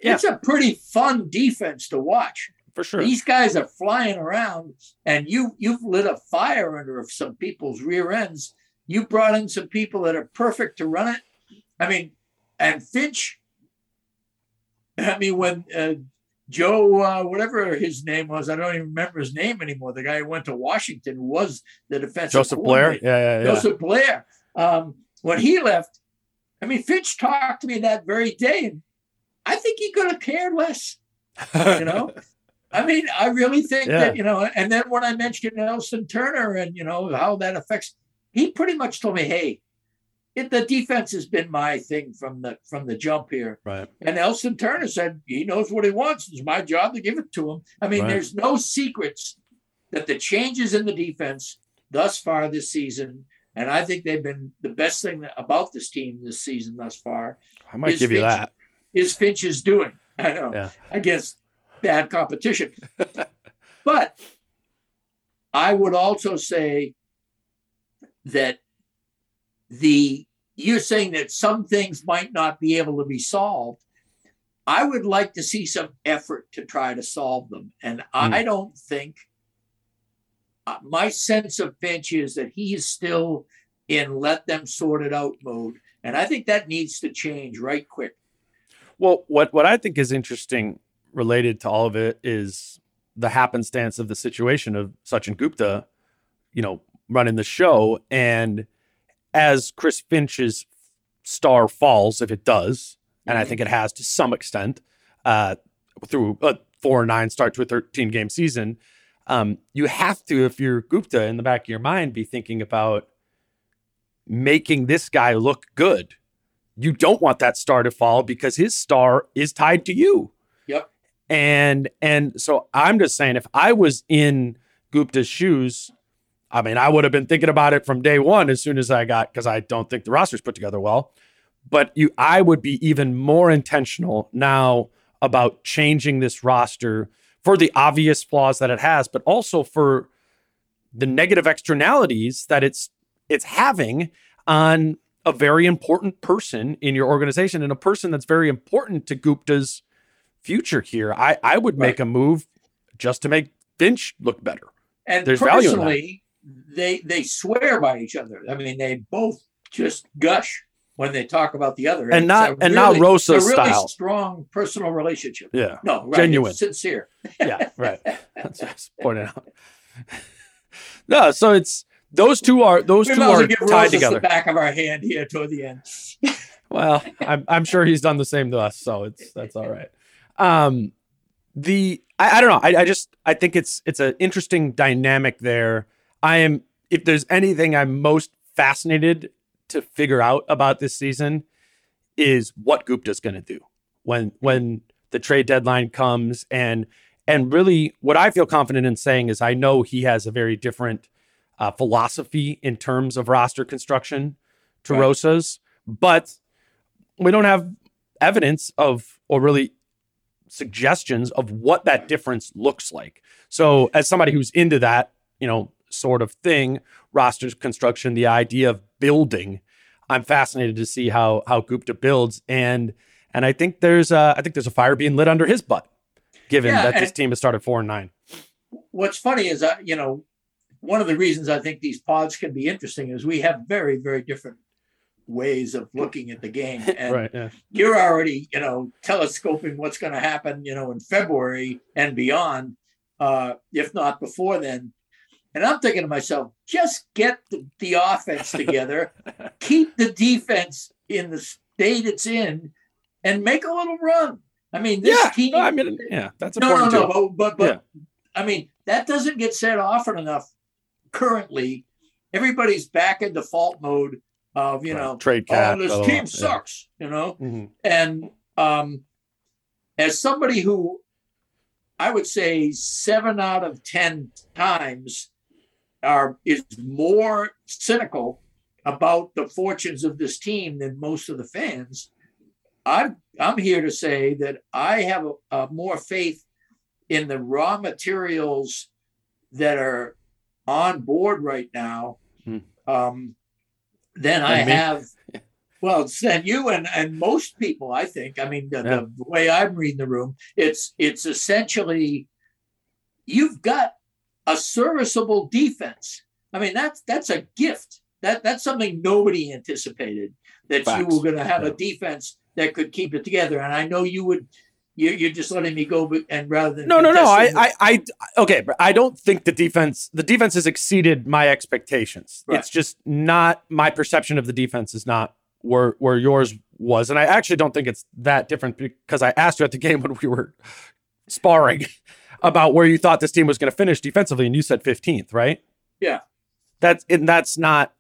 S3: yeah. it's a pretty fun defense to watch
S2: for sure.
S3: These guys are flying around, and you you've lit a fire under some people's rear ends. You brought in some people that are perfect to run it. I mean, and Finch. I mean, when uh, Joe, uh, whatever his name was, I don't even remember his name anymore. The guy who went to Washington was the defensive
S2: Joseph Blair. Yeah, yeah,
S3: yeah. Joseph Blair. Um, when he left, I mean, Finch talked to me that very day, and I think he could have cared less. You know, *laughs* I mean, I really think yeah. that, you know, and then when I mentioned Elston Turner and, you know, how that affects, he pretty much told me, hey, it, the defense has been my thing from the from the jump here.
S2: Right.
S3: And Elston Turner said he knows what he wants. It's my job to give it to him. I mean, right. there's no secrets that the changes in the defense thus far this season, and I think they've been the best thing about this team this season thus far.
S2: I might give Finch, you that.
S3: Is Finch is doing. I know. Yeah. I guess bad competition. *laughs* but I would also say that the you're saying that some things might not be able to be solved. I would like to see some effort to try to solve them. And mm. I don't think Uh, my sense of Finch is that he's still in let them sort it out mode. And I think that needs to change right quick.
S2: Well, what, what I think is interesting related to all of it is the happenstance of the situation of Sachin Gupta, you know, running the show. And as Chris Finch's star falls, if it does, and I mm-hmm. think it has to some extent, uh, through a four or nine start to a 13 game season, um, you have to, if you're Gupta in the back of your mind, be thinking about making this guy look good. You don't want that star to fall because his star is tied to you.
S3: Yep.
S2: And and so I'm just saying, if I was in Gupta's shoes, I mean, I would have been thinking about it from day one as soon as I got because I don't think the roster's put together well. But you, I would be even more intentional now about changing this roster for the obvious flaws that it has, but also for the negative externalities that it's it's having on a very important person in your organization and a person that's very important to Gupta's future here. I, I would make right. a move just to make Finch look better.
S3: And There's personally, they they swear by each other. I mean, they both just gush when they talk about the other.
S2: And not and really, not Rosa really style.
S3: Strong personal relationship.
S2: Yeah.
S3: No, right,
S2: genuine,
S3: sincere.
S2: yeah, *laughs* right. That's just pointing out. *laughs* no, so it's those two are those we two are tied together.
S3: The back of our hand here toward the end.
S2: well, I'm I'm sure he's done the same to us, so it's that's all right. Um, the I, I don't know. I, I just I think it's it's an interesting dynamic there. I am if there's anything I'm most fascinated to figure out about this season is what Gupta's going to do when when the trade deadline comes and and really what I feel confident in saying is I know he has a very different uh, philosophy in terms of roster construction to right. Rosa's, but we don't have evidence of or really suggestions of what that difference looks like. So, as somebody who's into that, you know, sort of thing, roster construction, the idea of building, I'm fascinated to see how how Gupta builds, and and I think there's a, I think there's a fire being lit under his butt, given yeah, that this team has started four and nine.
S3: What's funny is, uh, you know, one of the reasons I think these pods can be interesting is we have very very different ways of looking at the game *laughs* and right, yeah. you're already you know telescoping what's going to happen you know in february and beyond uh if not before then and i'm thinking to myself just get the, the offense together *laughs* keep the defense in the state it's in and make a little run i mean this
S2: yeah,
S3: team
S2: no, i mean yeah that's
S3: no no no too. but but, but yeah. i mean that doesn't get said often enough currently everybody's back in default mode of you right. know
S2: trade cap.
S3: Oh, this team sucks, yeah. you know. Mm-hmm. And um, as somebody who I would say seven out of ten times are is more cynical about the fortunes of this team than most of the fans. I'm I'm here to say that I have a, a more faith in the raw materials that are on board right now hmm. um, then I have. Well, then you and, and most people, I think. I mean, the, yeah. the, way I'm reading the room, it's it's essentially you've got a serviceable defense. I mean, that's that's a gift. That that's something nobody anticipated that Facts. you were going to have yeah. a defense that could keep it together. And I know you would you're, you're just letting me go, and rather than
S2: no, no, no. I, I, I, okay, but I don't think the defense, the defense has exceeded my expectations. Right. It's just not my perception of the defense is not where where yours was, and I actually don't think it's that different because I asked you at the *laughs* game when we were sparring about where you thought this team was going to finish defensively, and you said 15th, right?
S3: Yeah.
S2: That's and that's not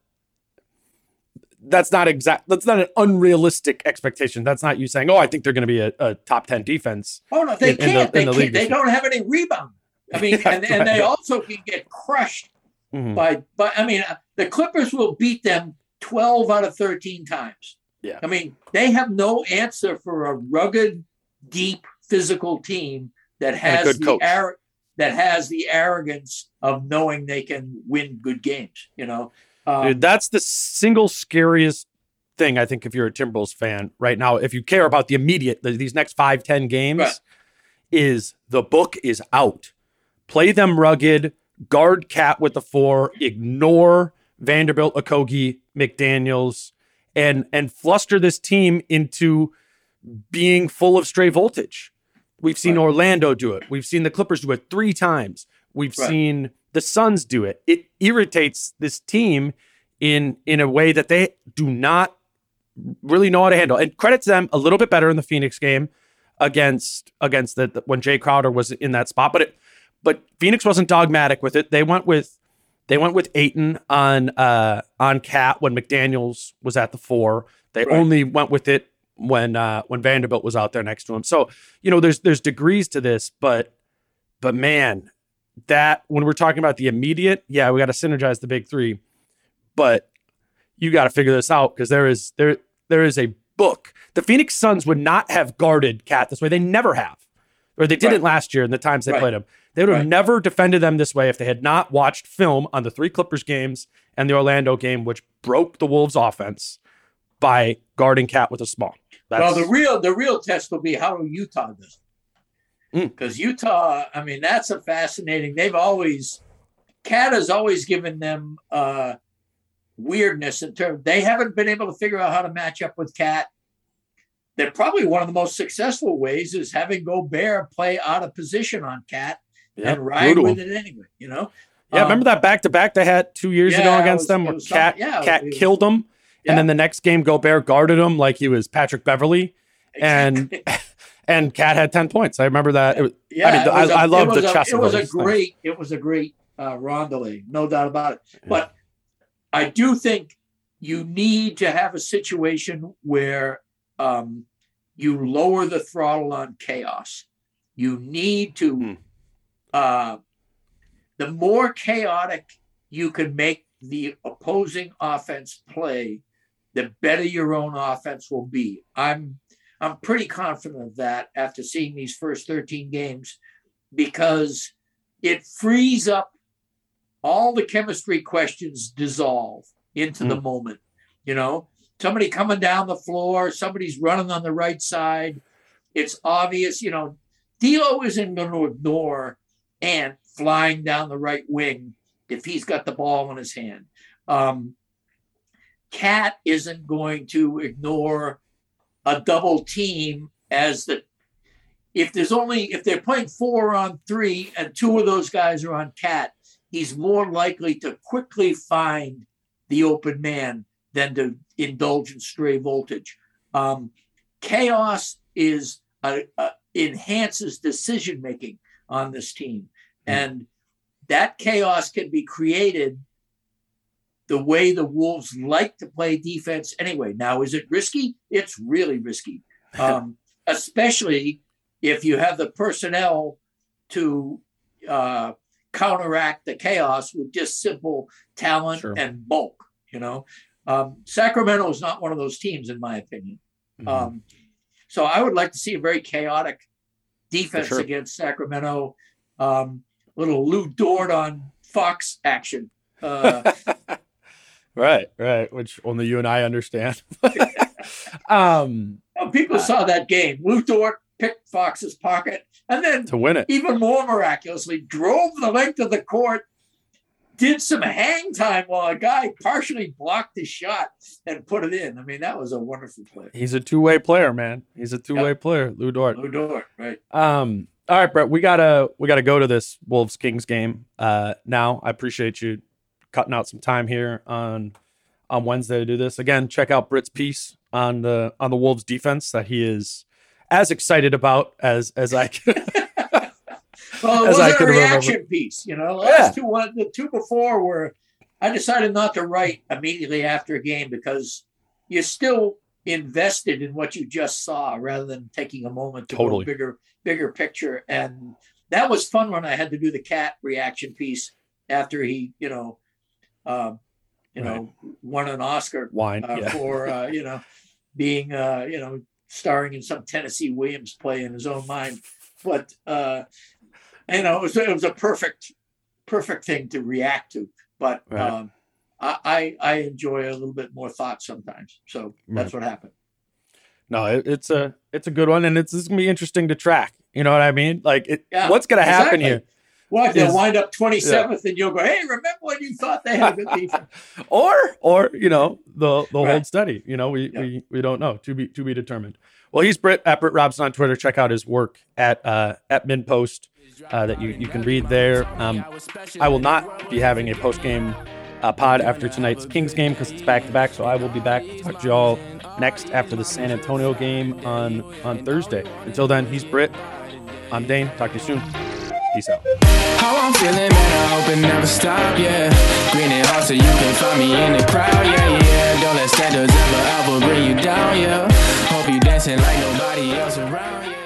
S2: that's not exact. That's not an unrealistic expectation. That's not you saying, "Oh, I think they're going to be a, a, top ten defense."
S3: Oh no, they in, can't. In the, they, can't. they don't have any rebound. I mean, yeah, *laughs* and, and they also can get crushed mm-hmm. by. But I mean, uh, the Clippers will beat them twelve out of thirteen times.
S2: Yeah.
S3: I mean, they have no answer for a rugged, deep, physical team that has the ar- that has the arrogance of knowing they can win good games. You know,
S2: um, Dude, that's the single scariest thing I think if you're a Timberwolves fan right now, if you care about the immediate these next five ten games, right. is the book is out. Play them rugged, guard KAT with the four, ignore Vanderbilt, Okogie, McDaniels, and and fluster this team into being full of stray voltage. We've seen right. Orlando do it. We've seen the Clippers do it three times. We've right. seen the Suns do it. It irritates this team in in a way that they do not really know how to handle. And credit to them a little bit better in the Phoenix game against against the, the when Jae Crowder was in that spot. But it but Phoenix wasn't dogmatic with it. They went with they went with Ayton on uh on KAT when McDaniels was at the four. They right. only went with it when uh when Vanderbilt was out there next to him. So, you know, there's there's degrees to this, but but man, that when we're talking about the immediate, yeah, we got to synergize the big three, but you got to figure this out because there is there there is a book. The Phoenix Suns would not have guarded KAT this way. They never have, or they didn't right. last year in the times they right. played him. They would have right. never defended them this way if they had not watched film on the three Clippers games and the Orlando game, which broke the Wolves' offense by guarding KAT with a small.
S3: That's, well, the real the real test will be how Utah does because mm. Utah, I mean, that's a fascinating. They've always, KAT has always given them uh, weirdness in terms. They haven't been able to figure out how to match up with KAT. They're probably one of the most successful ways is having Gobert play out of position on KAT and ride brutal. with it anyway. You know.
S2: Yeah, um, remember that back to back they had two years yeah, ago against was, them, where KAT yeah, KAT killed them, And then the next game, Gobert guarded him like he was Patrick Beverley, and *laughs* and KAT had ten points. I remember that. It was,
S3: Yeah,
S2: I mean,
S3: it was
S2: I,
S3: a-
S2: I love the chess.
S3: It was a great, it was a great uh, no doubt about it. But I do think you need to have a situation where um, you lower the throttle on chaos. You need to,
S2: Hmm.
S3: uh, the more chaotic you can make the opposing offense play, the better your own offense will be. I'm I'm pretty confident of that after seeing these first 13 games because it frees up all the chemistry questions dissolve into the moment. You know, somebody coming down the floor, somebody's running on the right side. It's obvious, you know, D'Lo isn't going to ignore Ant flying down the right wing if he's got the ball in his hand. Um, KAT isn't going to ignore a double team as the if there's only if they're playing four on three and two of those guys are on KAT, he's more likely to quickly find the open man than to indulge in stray voltage. Um, chaos is uh, uh, enhances decision making on this team, and that chaos can be created the way the Wolves like to play defense anyway. Now, is it risky? It's really risky, *laughs* um, especially if you have the personnel to uh, counteract the chaos with just simple talent
S2: Sure.
S3: and bulk. You know, um, Sacramento is not one of those teams, in my opinion.
S2: Mhm.
S3: Um, so I would like to see a very chaotic defense
S2: sure.
S3: against Sacramento. Um, little Lu Dort on Fox action. Uh, *laughs*
S2: right, right. Which only you and I understand. *laughs* *laughs* um,
S3: Well, people saw that game. Lu Dort picked Fox's pocket and then,
S2: to win it.
S3: even more miraculously, drove the length of the court, did some hang time while a guy partially blocked his shot and put it in. I mean, that was a wonderful play.
S2: He's a two way player, man. He's a two way player, Lu Dort.
S3: Lu Dort, right?
S2: Um, all right, Britt, we gotta we gotta go to this Wolves Kings game uh now. I appreciate you cutting out some time here on on Wednesday to do this. Again, check out Britt's piece on the on the Wolves defense that he is as excited about as as I can. *laughs*
S3: Well, it
S2: As
S3: was a
S2: could remember.
S3: reaction piece. You know, the last two one, the two before were. I decided not to write immediately after a game because you're still invested in what you just saw rather than taking a moment to
S2: Totally.
S3: go bigger, bigger picture. And that was fun when I had to do the KAT reaction piece after he, you know, um, you know, won an Oscar
S2: Wine.
S3: uh,
S2: yeah.
S3: for uh, you know being uh, you know starring in some Tennessee Williams play in his own mind. But uh, you know, it was it was a perfect perfect thing to react to. But
S2: Right.
S3: um, I, I I enjoy a little bit more thought sometimes. So that's what happened.
S2: No, it, it's a it's a good one, and it's, it's gonna be interesting to track. You know what I mean? Like, it,
S3: Yeah,
S2: what's gonna happen
S3: exactly.
S2: here?
S3: Well, they'll wind up 27th and you'll go, hey, remember when you thought they had a good *laughs* defense?
S2: or or you know the the hold
S3: Right.
S2: steady. You know we,
S3: Yeah.
S2: we we don't know to be to be determined. Well, he's Britt at Britt Robson on Twitter. Check out his work at uh, at MinnPost uh, that you you can read there. Um, I will not be having a post game uh, pod after tonight's Kings game because it's back to back. So I will be back to talk to y'all next after the San Antonio game on on Thursday. Until then, he's Britt. I'm Dane. Talk to you soon. Peace out.
S1: How I'm feeling, man, I hope it never stop, yeah. Green and hot so you can find me in the crowd, yeah, yeah. Don't let standards ever, ever bring you down, yeah. Hope you dancing like nobody else around.